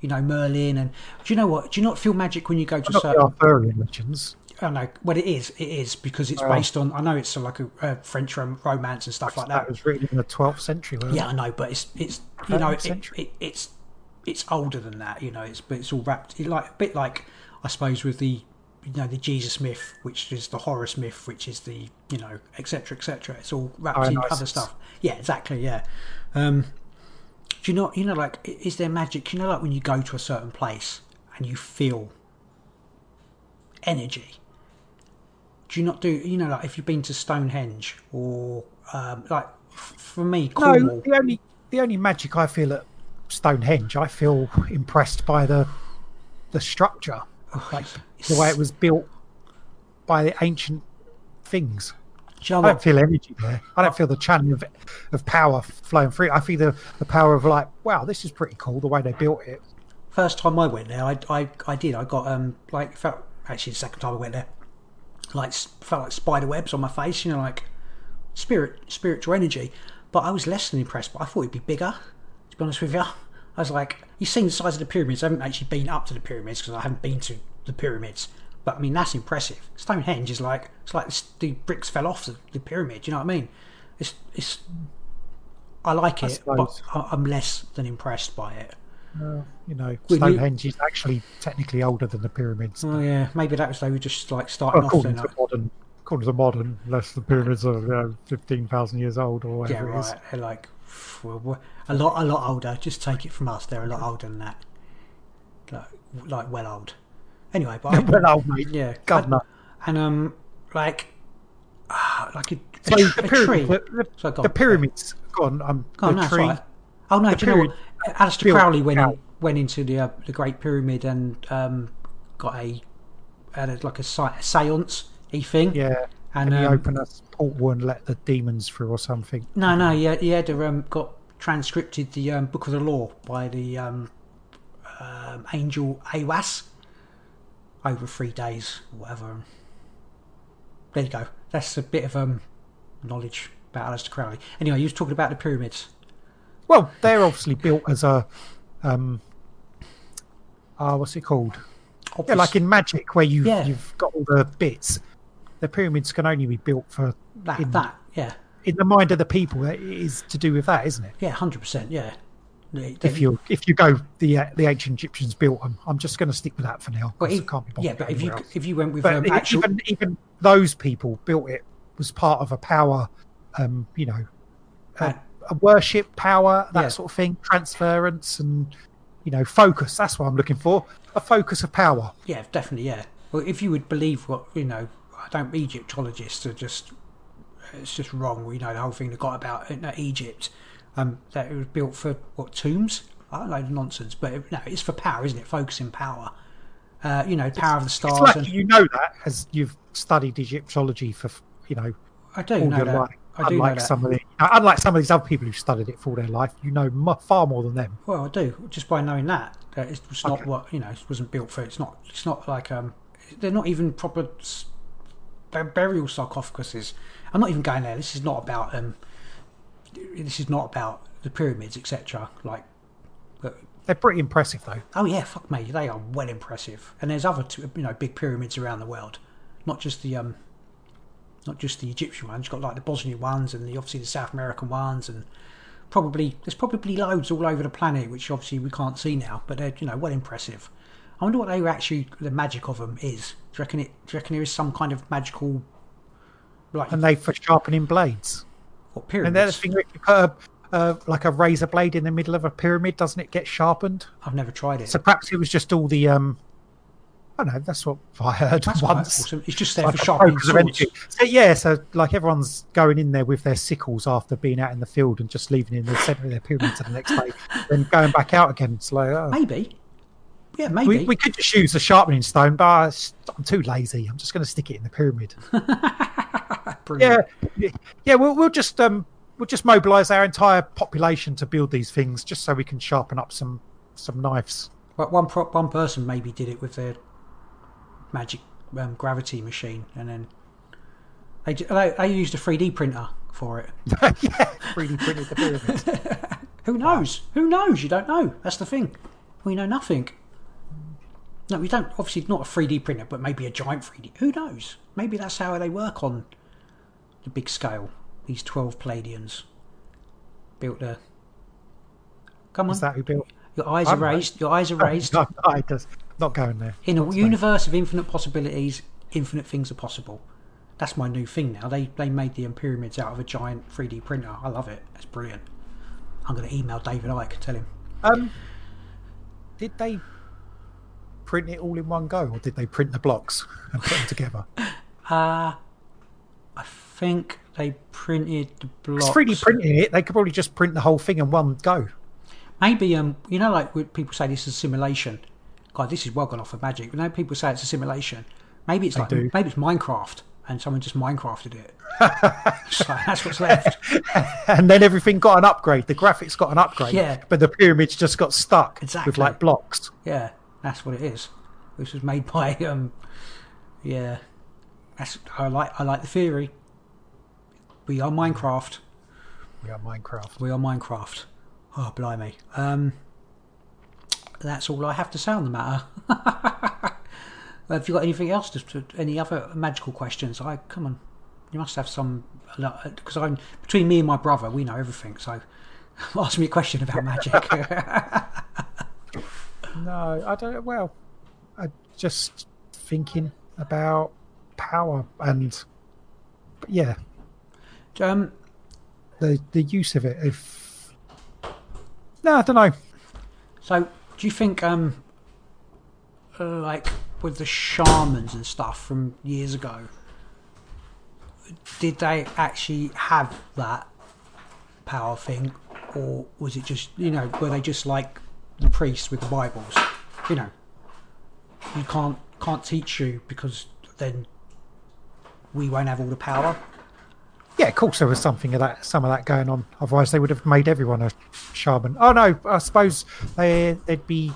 You know, Merlin, and do you know what? Do you not feel magic when you go to certain? Arthurian legends. I know. Well, it is. It is because it's based on. I know it's like a, a French rom- romance and stuff like that. That was written in the 12th century. Wasn't Yeah, I know, but it's it's you know it, it, it's it's older than that. You know, it's but it's all wrapped it like a bit like I suppose with the you know the Jesus myth, which is the Horus myth, which is the you know etc etc. It's all wrapped in other stuff. Yeah, exactly. Yeah. Um, do you know? You know, like is there magic? You know, like when you go to a certain place and you feel energy. Do you not do? You know, like if you've been to Stonehenge or um, like f- for me, No, the only the only magic I feel at Stonehenge, I feel impressed by the the structure, like the way it was built by the ancient things. Do you know I don't feel energy there. I don't feel the channel of, of power flowing through. I feel the, the power of like, wow, this is pretty cool the way they built it. First time I went there, I, I, I did. I got um like felt actually the second time I went there, like felt like spider webs on my face. You know, like spirit spiritual energy. But I was less than impressed. But I thought it'd be bigger. To be honest with you, I was like, you've seen the size of the pyramids. I haven't actually been up to the pyramids because I haven't been to the pyramids. But I mean, that's impressive. Stonehenge is like it's like the, bricks fell off the, the pyramid. You know what I mean? It's it's. I like I it, but suppose. I'm less than impressed by it. You know, you- Stonehenge is actually technically older than the pyramids. Oh yeah, maybe that was they were just like starting off. according Then, to like, modern, according to modern, unless the pyramids are you know, fifteen thousand years old or yeah, whatever it is. right. They're like a lot, a lot older. Just take it from us. They're a lot older than that. Like, like well old. Anyway, but (laughs) I, well, old mate, yeah, governor. and um, like, ah, like a, a, So tr- the, a tree. pyramid, the, So the pyramids. gone. on, um, Go on, the that's tree. right. Oh no, the do you know what? Aleister Crowley went out. went into the uh, the Great Pyramid and um, got a had a, like a, a séance thing. Yeah, and, and, he um, opened a portal and let the demons through or something. No, no, he had, he had um, got transcripted the um, Book of the Law by the um, um, angel Aiwass over three days, or whatever. There you go. That's a bit of um, knowledge about Aleister Crowley. Anyway, you was talking about the pyramids. Well, they're obviously built as a, um, uh, what's it called? Yeah, like in Magic, where you Yeah. you've got all the bits. the pyramids can only be built for That in, that yeah in the mind of the people. It is to do with that, isn't it? yeah hundred percent yeah. They- If you if you go the uh, the ancient Egyptians built them, I'm just going to stick with that for now. well, 'cause e- I can't be yeah, but if you else. if you went with but um, actual even even those people built it was part of a power, um, you know, a, Uh, a worship power, that Yeah. sort of thing, transference and you know focus. That's what I'm looking for. A focus of power. Yeah, definitely. Yeah. Well, if you would believe what you know, I don't. Egyptologists are just. It's just wrong. You know the whole thing they got about uh, Egypt, um, that it was built for what tombs. I don't know nonsense, but it, no, it's for power, isn't it? Focusing power. Uh, you know, power of the stars. like and you know that as you've studied Egyptology for you know I do know that. life. I do know unlike that. some of the unlike some of these other people who studied it for all their life, you know far more than them. Well, I do just by knowing that that it's not Okay. what you know. It wasn't built for. It's not. It's not like um. They're not even proper burial sarcophaguses. I'm not even going there. This is not about um. This is not about the pyramids, etc. Like, They're pretty impressive though. oh yeah, fuck me, they are well impressive. And there's other two, you know big pyramids around the world, not just the um. Not just the Egyptian ones. You've got like the Bosnian ones and the obviously the South American ones and probably there's probably loads all over the planet which obviously we can't see now but they're you know well impressive i wonder what they were actually the magic of them is do you reckon it do you reckon there is some kind of magical like And they for sharpening blades. what And the other pyramids thing, if you put a, uh, like a razor blade in the middle of a pyramid, doesn't it get sharpened? i've never tried it So perhaps it was just all the. um I don't know. That's what I heard That's once. awesome. it's just there Like for sharpening swords. So yeah, so like everyone's going in there with their sickles after being out in the field and just leaving in the centre of their pyramid to the next day, then going back out again. It's like oh. maybe yeah maybe we, we could just use the sharpening stone, but I'm too lazy. I'm just going to stick it in the pyramid. (laughs) Yeah, yeah. We'll we'll just um we'll just mobilise our entire population to build these things, just so we can sharpen up some some knives. But one pro- one person maybe did it with their magic um, gravity machine and then they, they they used a 3d printer for it (laughs) yeah, 3D printed the pyramid. (laughs) Who knows? Who knows? You don't know. That's the thing. We know nothing. No, we don't. Obviously, not a 3D printer, but maybe a giant 3D. Who knows? Maybe that's how they work on the big scale. These 12 Pleiadians built a. Come on. Is that who built? Your eyes are I'm right. raised. Your eyes are (laughs) raised. No, no, it does. Not going there. In a Not universe of infinite possibilities, infinite things are possible. That's my new thing now. They they made the pyramids out of a giant 3D printer. I love it. It's brilliant. I'm going to email David Icke and tell him. Um, did they print it all in one go, or did they print the blocks and put them together? (laughs) Uh, I think they printed the blocks. It's 3D printing it. They could probably just print the whole thing in one go. Maybe um, you know, like people say this is a simulation. God, this is well gone off of magic. You know, people say it's a simulation. Maybe it's like do. maybe it's Minecraft, and someone just Minecrafted it. (laughs) so that's what's left. (laughs) and then everything got an upgrade. The graphics got an upgrade. Yeah. But the pyramids just got stuck Exactly. with like blocks. Yeah, that's what it is. This was made (laughs) by um, yeah. That's I like I like the theory. We are Minecraft. We are Minecraft. We are Minecraft. Oh, blimey. Um, that's all I have to say on the matter. (laughs) have you got anything else? Just to, any other magical questions? I come on. You must have some because I'm between me and my brother. We know everything. So (laughs) ask me a question about magic. No, I don't. Well, I just thinking about power and yeah, um, the the use of it. If no, I don't know. so do you think um, like with the shamans and stuff from years ago? Did they actually have that power thing, or was it just you know were they just like the priests with the Bibles? You know, you can't can't teach you because then we won't have all the power. Yeah, of course there was something of that, some of that going on. Otherwise, they would have made everyone a shaman. Oh no, I suppose they they'd be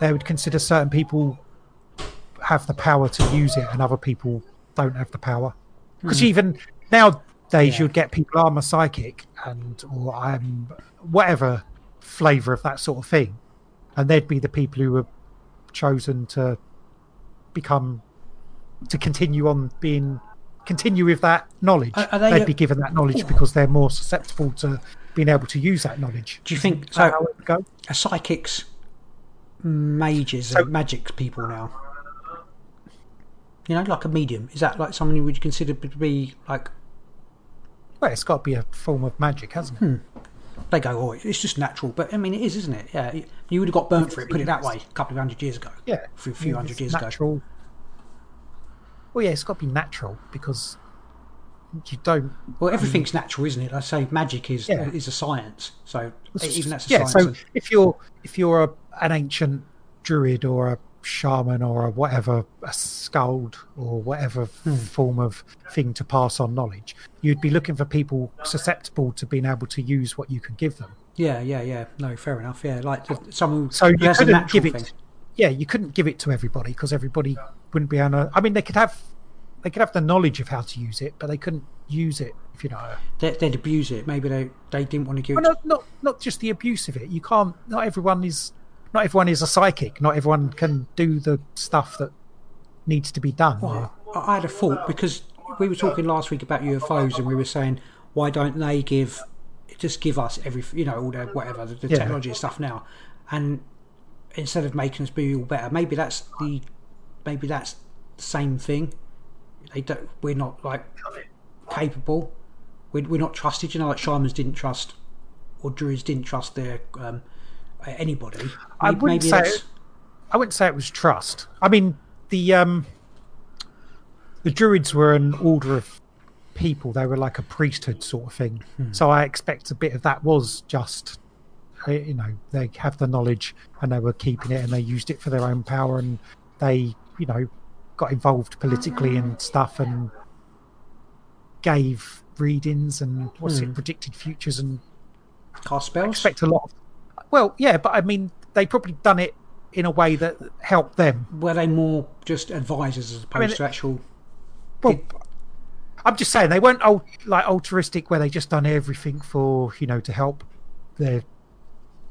they would consider certain people have the power to use it, and other people don't have the power. Because hmm. even nowadays, Yeah. you'd get people oh, I'm a psychic and or I'm whatever flavour of that sort of thing, and they'd be the people who were chosen to become to continue on being continue with that knowledge. Are- they- They'd be uh, given that knowledge oh. because they're more susceptible to being able to use that knowledge. Do you think how so? it go? Are psychics mages So- and magic people now? You know, like a medium. Is that like someone you would consider to be like Well, it's got to be a form of magic, hasn't it? Hmm. They go, oh, it's just natural. But I mean, it is, isn't it? Yeah, you would have got burnt for it. Put it that way, a couple of hundred years ago. Yeah, a few, hundred years ago. natural. Well, yeah, it's got to be natural because you don't. Well, everything's natural, isn't it? I say magic is Yeah. is a science. So even that's a yeah. science. So if you're if you're a, an ancient druid or a shaman or a whatever a skald or whatever Hmm. form of thing to pass on knowledge, you'd be looking for people susceptible to being able to use what you can give them. yeah, yeah, yeah. No, fair enough. Yeah, like someone So you has couldn't give it. thing. Yeah, you couldn't give it to everybody because everybody wouldn't be able. I mean, they could have they could have the knowledge of how to use it, but they couldn't use it. If you know. They, they'd abuse it. Maybe they they didn't want to give. Well, not not not just the abuse of it. You can't. Not everyone is. Not everyone is a psychic. Not everyone can do the stuff that needs to be done. Well, I had a thought because we were talking last week about UFOs and we were saying why don't they give just give us every you know all the whatever the, the Yeah. technology and stuff now and instead of making us be all better maybe that's the maybe that's the same thing they don't we're not like capable we're, we're not trusted you know like shamans didn't trust or druids didn't trust their um, anybody I Maybe- wouldn't maybe say. It, I wouldn't say it was trust. I mean, the um, the druids were an order of people. They were like a priesthood sort of thing. Hmm. So I expect a bit of that was just, uh, you know, they have the knowledge and they were keeping it and they used it for their own power and they, you know, got involved politically and stuff and gave readings and what's Hmm. it predicted futures and cast spells expect a lot of well yeah but i mean they probably done it in a way that helped them. Were they more just advisors as opposed mean, to actual well i'm just saying they weren't old, like altruistic where they just done everything for you know to help their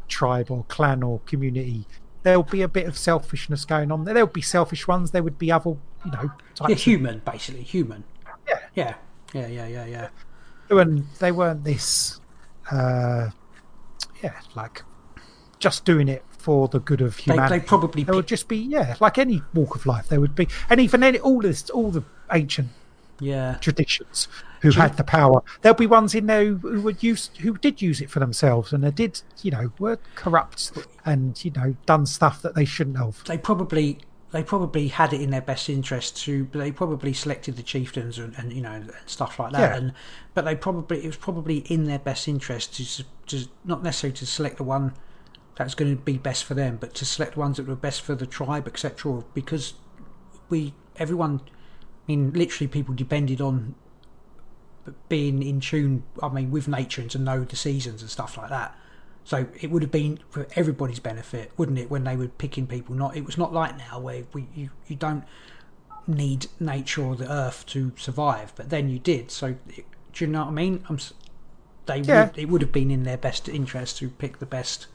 tribe or clan or community. There'll be a bit of selfishness going on there. There'll be selfish ones. There would be other you know Yeah, types of, human, basically human. yeah. Yeah, yeah, yeah, yeah, yeah. and they weren't this uh yeah like just doing it for the good of humanity they probably There would just be yeah, like any walk of life, there would be, and even any, all this, all the ancient yeah. traditions who had the power. There'll be ones in there who, would use, who did use it for themselves, and they did, you know, were corrupt and you know done stuff that they shouldn't have. They probably they probably had it in their best interest to. But they probably selected the chieftains and, and you know and stuff like that. Yeah. And but they probably it was probably in their best interest to to not necessarily to select the one that's going to be best for them, but to select ones that were best for the tribe, etc. Because we everyone, I mean, literally people depended on being in tune. I mean, with nature and to know the seasons and stuff like that. So it would have been for everybody's benefit, wouldn't it? When they were picking people, not it was not like now where we you, you don't need nature or the earth to survive, but then you did. So do you know what I mean? I'm, they Yeah. would, it would have been in their best interest to pick the best,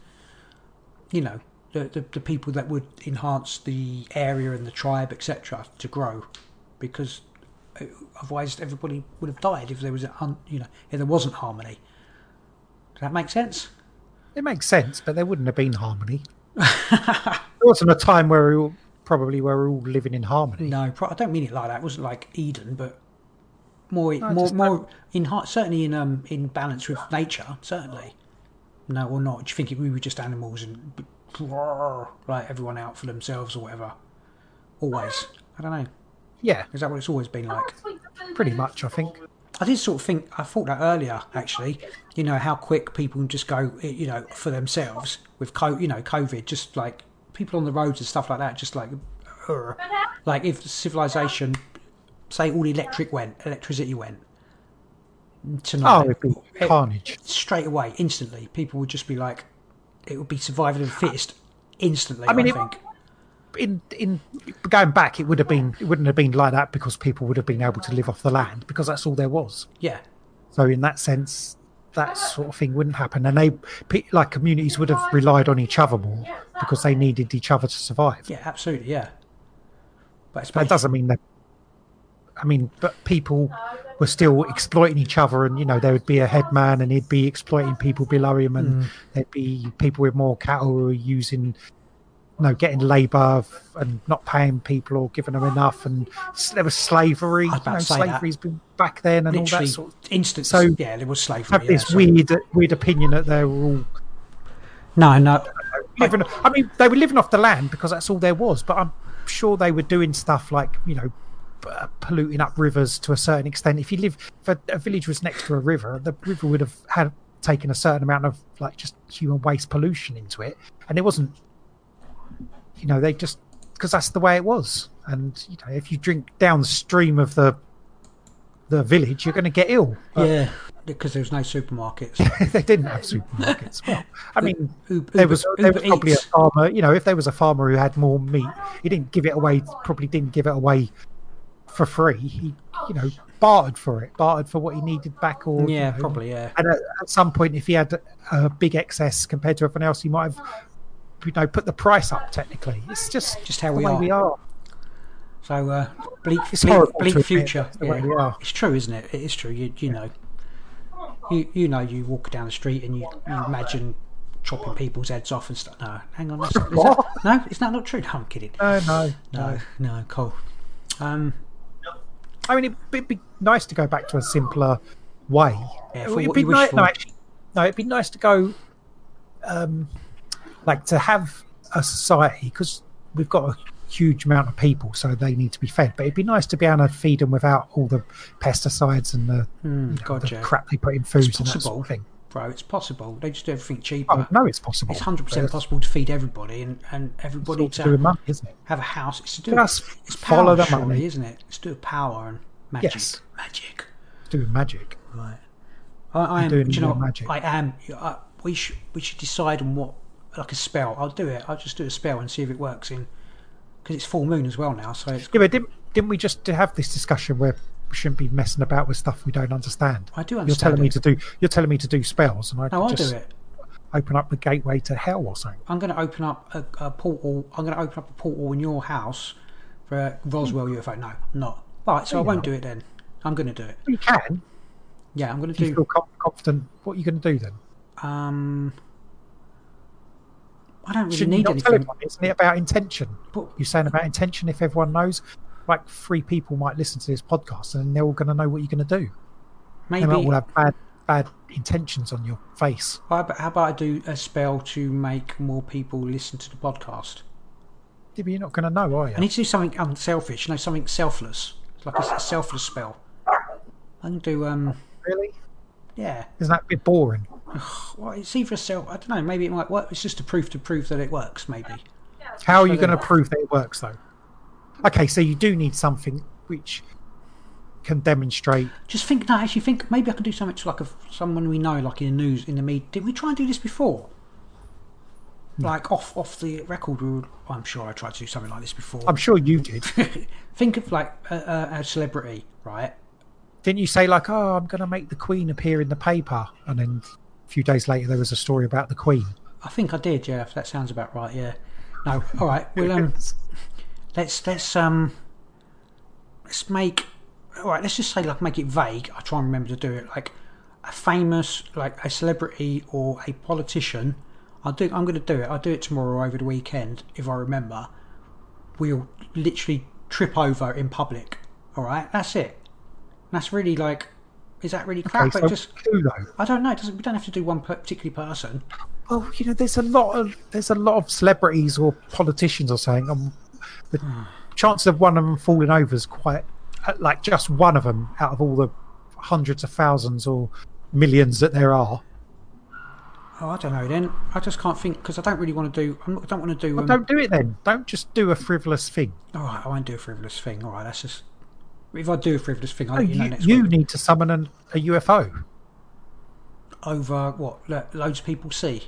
you know, the the, the people that would enhance the area and the tribe, etc., to grow, because uh, otherwise everybody would have died if there was a you know if there wasn't harmony. Does that make sense? It makes sense, but there wouldn't have been harmony. (laughs) there wasn't a time where we all, probably were all living in harmony. No, pro- I don't mean it like that. It wasn't like Eden, but more, No, more, more in. Certainly in um in balance with nature. Certainly, no or not. Do you think we were just animals and like everyone out for themselves or whatever? Always. I don't know. Yeah, Is that what it's always been like? pretty much, I think. I did sort of think I thought that earlier actually. You know how quick people just go, you know, for themselves with co, you know, COVID. Just like people on the roads and stuff like that. Just like, "Ugh." like if civilization, say all electric went, electricity went tonight, Oh, it'd be it- carnage. straight away, instantly. People would just be like, it would be survival of the fittest instantly. I, I mean, it- think. in in going back, it would have been it wouldn't have been like that because people would have been able to live off the land because that's all there was. Yeah, So in that sense, that sort of thing wouldn't happen, and they like communities would have relied on each other more because they needed each other to survive. yeah, absolutely, yeah. But it's That doesn't mean that I mean, but people were still exploiting each other, and you know there would be a headman, and he'd be exploiting people below him, and mm. there'd be people with more cattle who were using, you know, getting labour and not paying people or giving them enough, and there was slavery. You know, say that. slavery's been back then, and all that sort. Of, instant. So, yeah, there was slavery. have yeah, this so- weird, weird opinion that they were all No, no. (laughs) living. I mean, they were living off the land because that's all there was. But I'm sure they were doing stuff like you know, uh, polluting up rivers to a certain extent. If you live, if a, a village was next to a river, the river would have had taken a certain amount of like just human waste pollution into it, and it wasn't. You know, they just because that's the way it was, and you know, if you drink downstream of the the village, you're going to get ill. But yeah, because there was no supermarkets. (laughs) they didn't have supermarkets. Well, I mean, Uber- there was there was probably a farmer. You know, if there was a farmer who had more meat, he didn't give it away. Probably didn't give it away for free. He, you know, bartered for it, bartered for what he needed back, or you Yeah, know, probably. Yeah. And at, at some point, if he had a big excess compared to everyone else, he might have, you know, put the price up. Technically, it's just Just how we are. we are. So uh, bleak, It's bleak, bleak future. that's the way Yeah. we are. It's true, isn't it? It is true. You you know, you you know, you walk down the street and you, you imagine chopping people's heads off and stuff. No, hang on. That's, is that, (laughs) no, is that not true? No, I'm kidding. No, no, No, no, cool. Um, I mean, it'd, be nice to go back to a simpler way. Yeah, for it'd what be nice. No, actually, no. It'd be nice to go, um, like to have a society because we've got a huge amount of people, so they need to be fed. But it'd be nice to be able to feed them without all the pesticides and the, you know, God, the crap they put in food and that sort of thing. Bro, it's possible. They just do everything cheaper. Oh, no, it's possible. It's hundred percent possible to feed everybody and, and everybody all to to money, have a house. It's to do Just it's follow power, the surely, money. isn't it? It's to do power and magic. Yes. Magic. It's to do magic. Right. I, I am. doing Do you know magic. I am. I, we should we should decide on what like a spell. I'll do it. I'll just do a spell and see if it works in because it's full moon as well now. So it's. Yeah, but didn't, didn't we just have this discussion where shouldn't be messing about with stuff we don't understand? I do understand. You're telling me to do. You're telling me to do spells, and I No, I'll just do it. open up the gateway to hell or something. I'm going to open up a, a portal. I'm going to open up a portal in your house for Roswell UFO. No, I'm not. Right, so I won't do it then. I'm going to do it. You can. Yeah, I'm going to you do. feel com- confident, what are you going to do then? Um, I don't really Shouldn't need anything. everyone? Isn't it about intention? But You're saying about intention. If everyone knows, like three people might listen to this podcast, and they're all going to know what you're going to do. Maybe They might all have bad, bad intentions on your face. How about, how about I do a spell to make more people listen to the podcast? Yeah, but you're not going to know, are you? I need to do something unselfish, you know, something selfless. It's like a, a selfless spell. I can do, um, really? yeah. Isn't that a bit boring? Well, it's either a self. I don't know. Maybe it might work. It's just a proof to prove that it works. Maybe. How are you going to prove that it works, though? Okay, so you do need something which can demonstrate. Just think. No, actually, think. Maybe I can do something to like a someone we know, like in the news, in the media. Didn't we try and do this before? Like off off the record, we I'm sure I tried to do something like this before. I'm sure you did. (laughs) think of like a, a, a celebrity, right? Didn't you say like, "Oh, I'm going to make the Queen appear in the paper," and then a few days later there was a story about the Queen? I think I did. Yeah, if that sounds about right. Yeah. No. All right. Well, um, (laughs) let's let's um, let's make. All right. Let's just say like make it vague. I try and remember to do it. Like a famous, like a celebrity or a politician. I'll do. I'm going to do it. I'll do it tomorrow or over the weekend if I remember. We'll literally trip over in public. All right. That's it. That's really like. Is that really crap? Okay, so just who though? I don't know. It doesn't. We don't have to do one particular person. Well, you know, there's a lot of there's a lot of celebrities or politicians or saying um, the chances of one of them falling over is quite uh, like just one of them out of all the hundreds of thousands or millions that there are. Oh, I don't know. Then I just can't think because I don't really want to do. I'm not, I don't want to do. Um, Don't do it then. Don't just do a frivolous thing. All right, I won't do a frivolous thing. All right, that's just. If I do a frivolous thing, I'll No, let you know you, next you week. need to summon an, a UFO. Over what lo- loads of people see.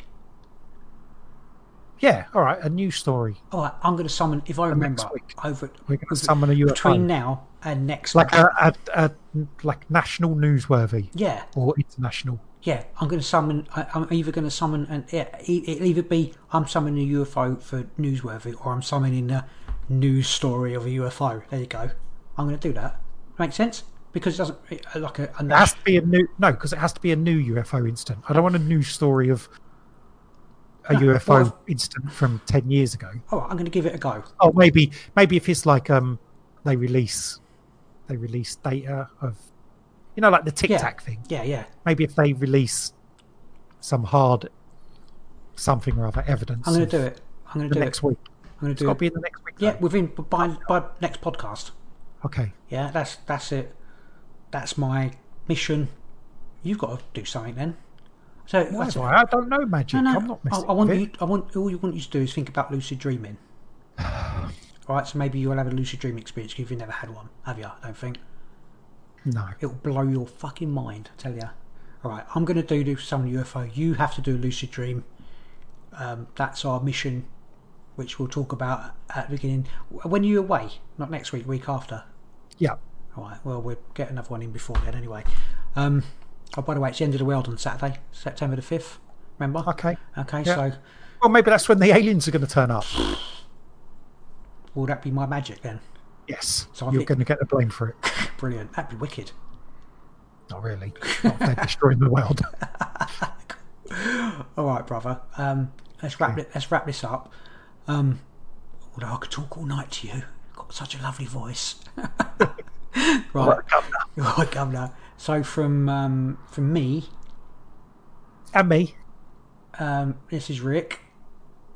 Yeah, all right, a news story. All right, I'm going to summon. If I remember, week. over We're going to summon a UFO. between now and next. like week. a, a, a like national newsworthy yeah, or international. yeah. I'm going to summon. I, I'm either going to summon an. Yeah, it'll either be I'm summoning a UFO for newsworthy, or I'm summoning a news story of a UFO. There you go. I'm going to do that. Make sense? Because it doesn't like a, a It has to be a new no, because it has to be a new UFO incident. I don't want a new story of a No, UFO well- incident from ten years ago. All right, I'm going to give it a go. Oh, maybe maybe if it's like um they release they release data of you know like the Tic Yeah. Tac thing. Yeah, yeah. Maybe if they release some hard something or other evidence. I'm going to do it. I'm going to do next it. Next week. I'm going to It's do got it. to be in the next week. Yeah, though. within by by next podcast. Okay. Yeah, that's that's it. That's my mission. You've got to do something then. So Why that's do. I? I don't know magic. No, no. I'm not I, I want you. I want all you want you to do is think about lucid dreaming. (sighs) all right, so maybe you'll have a lucid dream experience if you've never had one, have you? I don't think No. it'll blow your fucking mind. I tell you. All right, I'm going to do this some UFO. You have to do a lucid dream. Um, that's our mission, which we'll talk about at the beginning. When are you away? Not next week. Week after. Yeah. All right. Well, we'll get another one in before then, anyway. Um, oh, by the way, it's the end of the world on Saturday, September the fifth. Remember? Okay. Okay. Yeah. So, Well, maybe that's when the aliens are going to turn up. (sighs) will that be my magic then? Yes. So You're think- going to get the blame for it. (laughs) Brilliant. That'd be wicked. Not really. (laughs) Not they're destroying the world. (laughs) All right, brother. Um, let's wrap it. Let's wrap this up. Um, although I could talk all night to you, You've got such a lovely voice. right, right, governor. So from um, from me and me, um, this is Rick.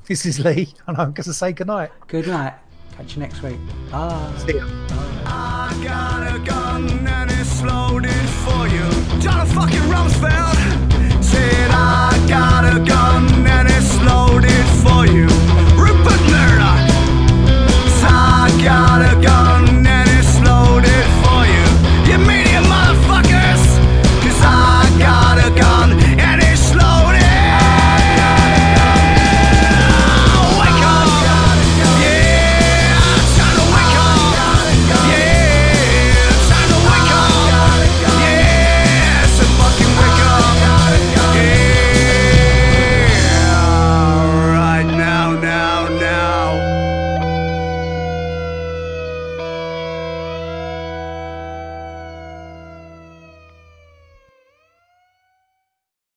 This is Lee, and I'm going to say good night. Good night. Catch you next week. Bye. See ya. I got a gun and it's loaded for you. John fucking Rumsfeld said I got a gun and it's loaded for you. Rupert Murdoch. I got a gun.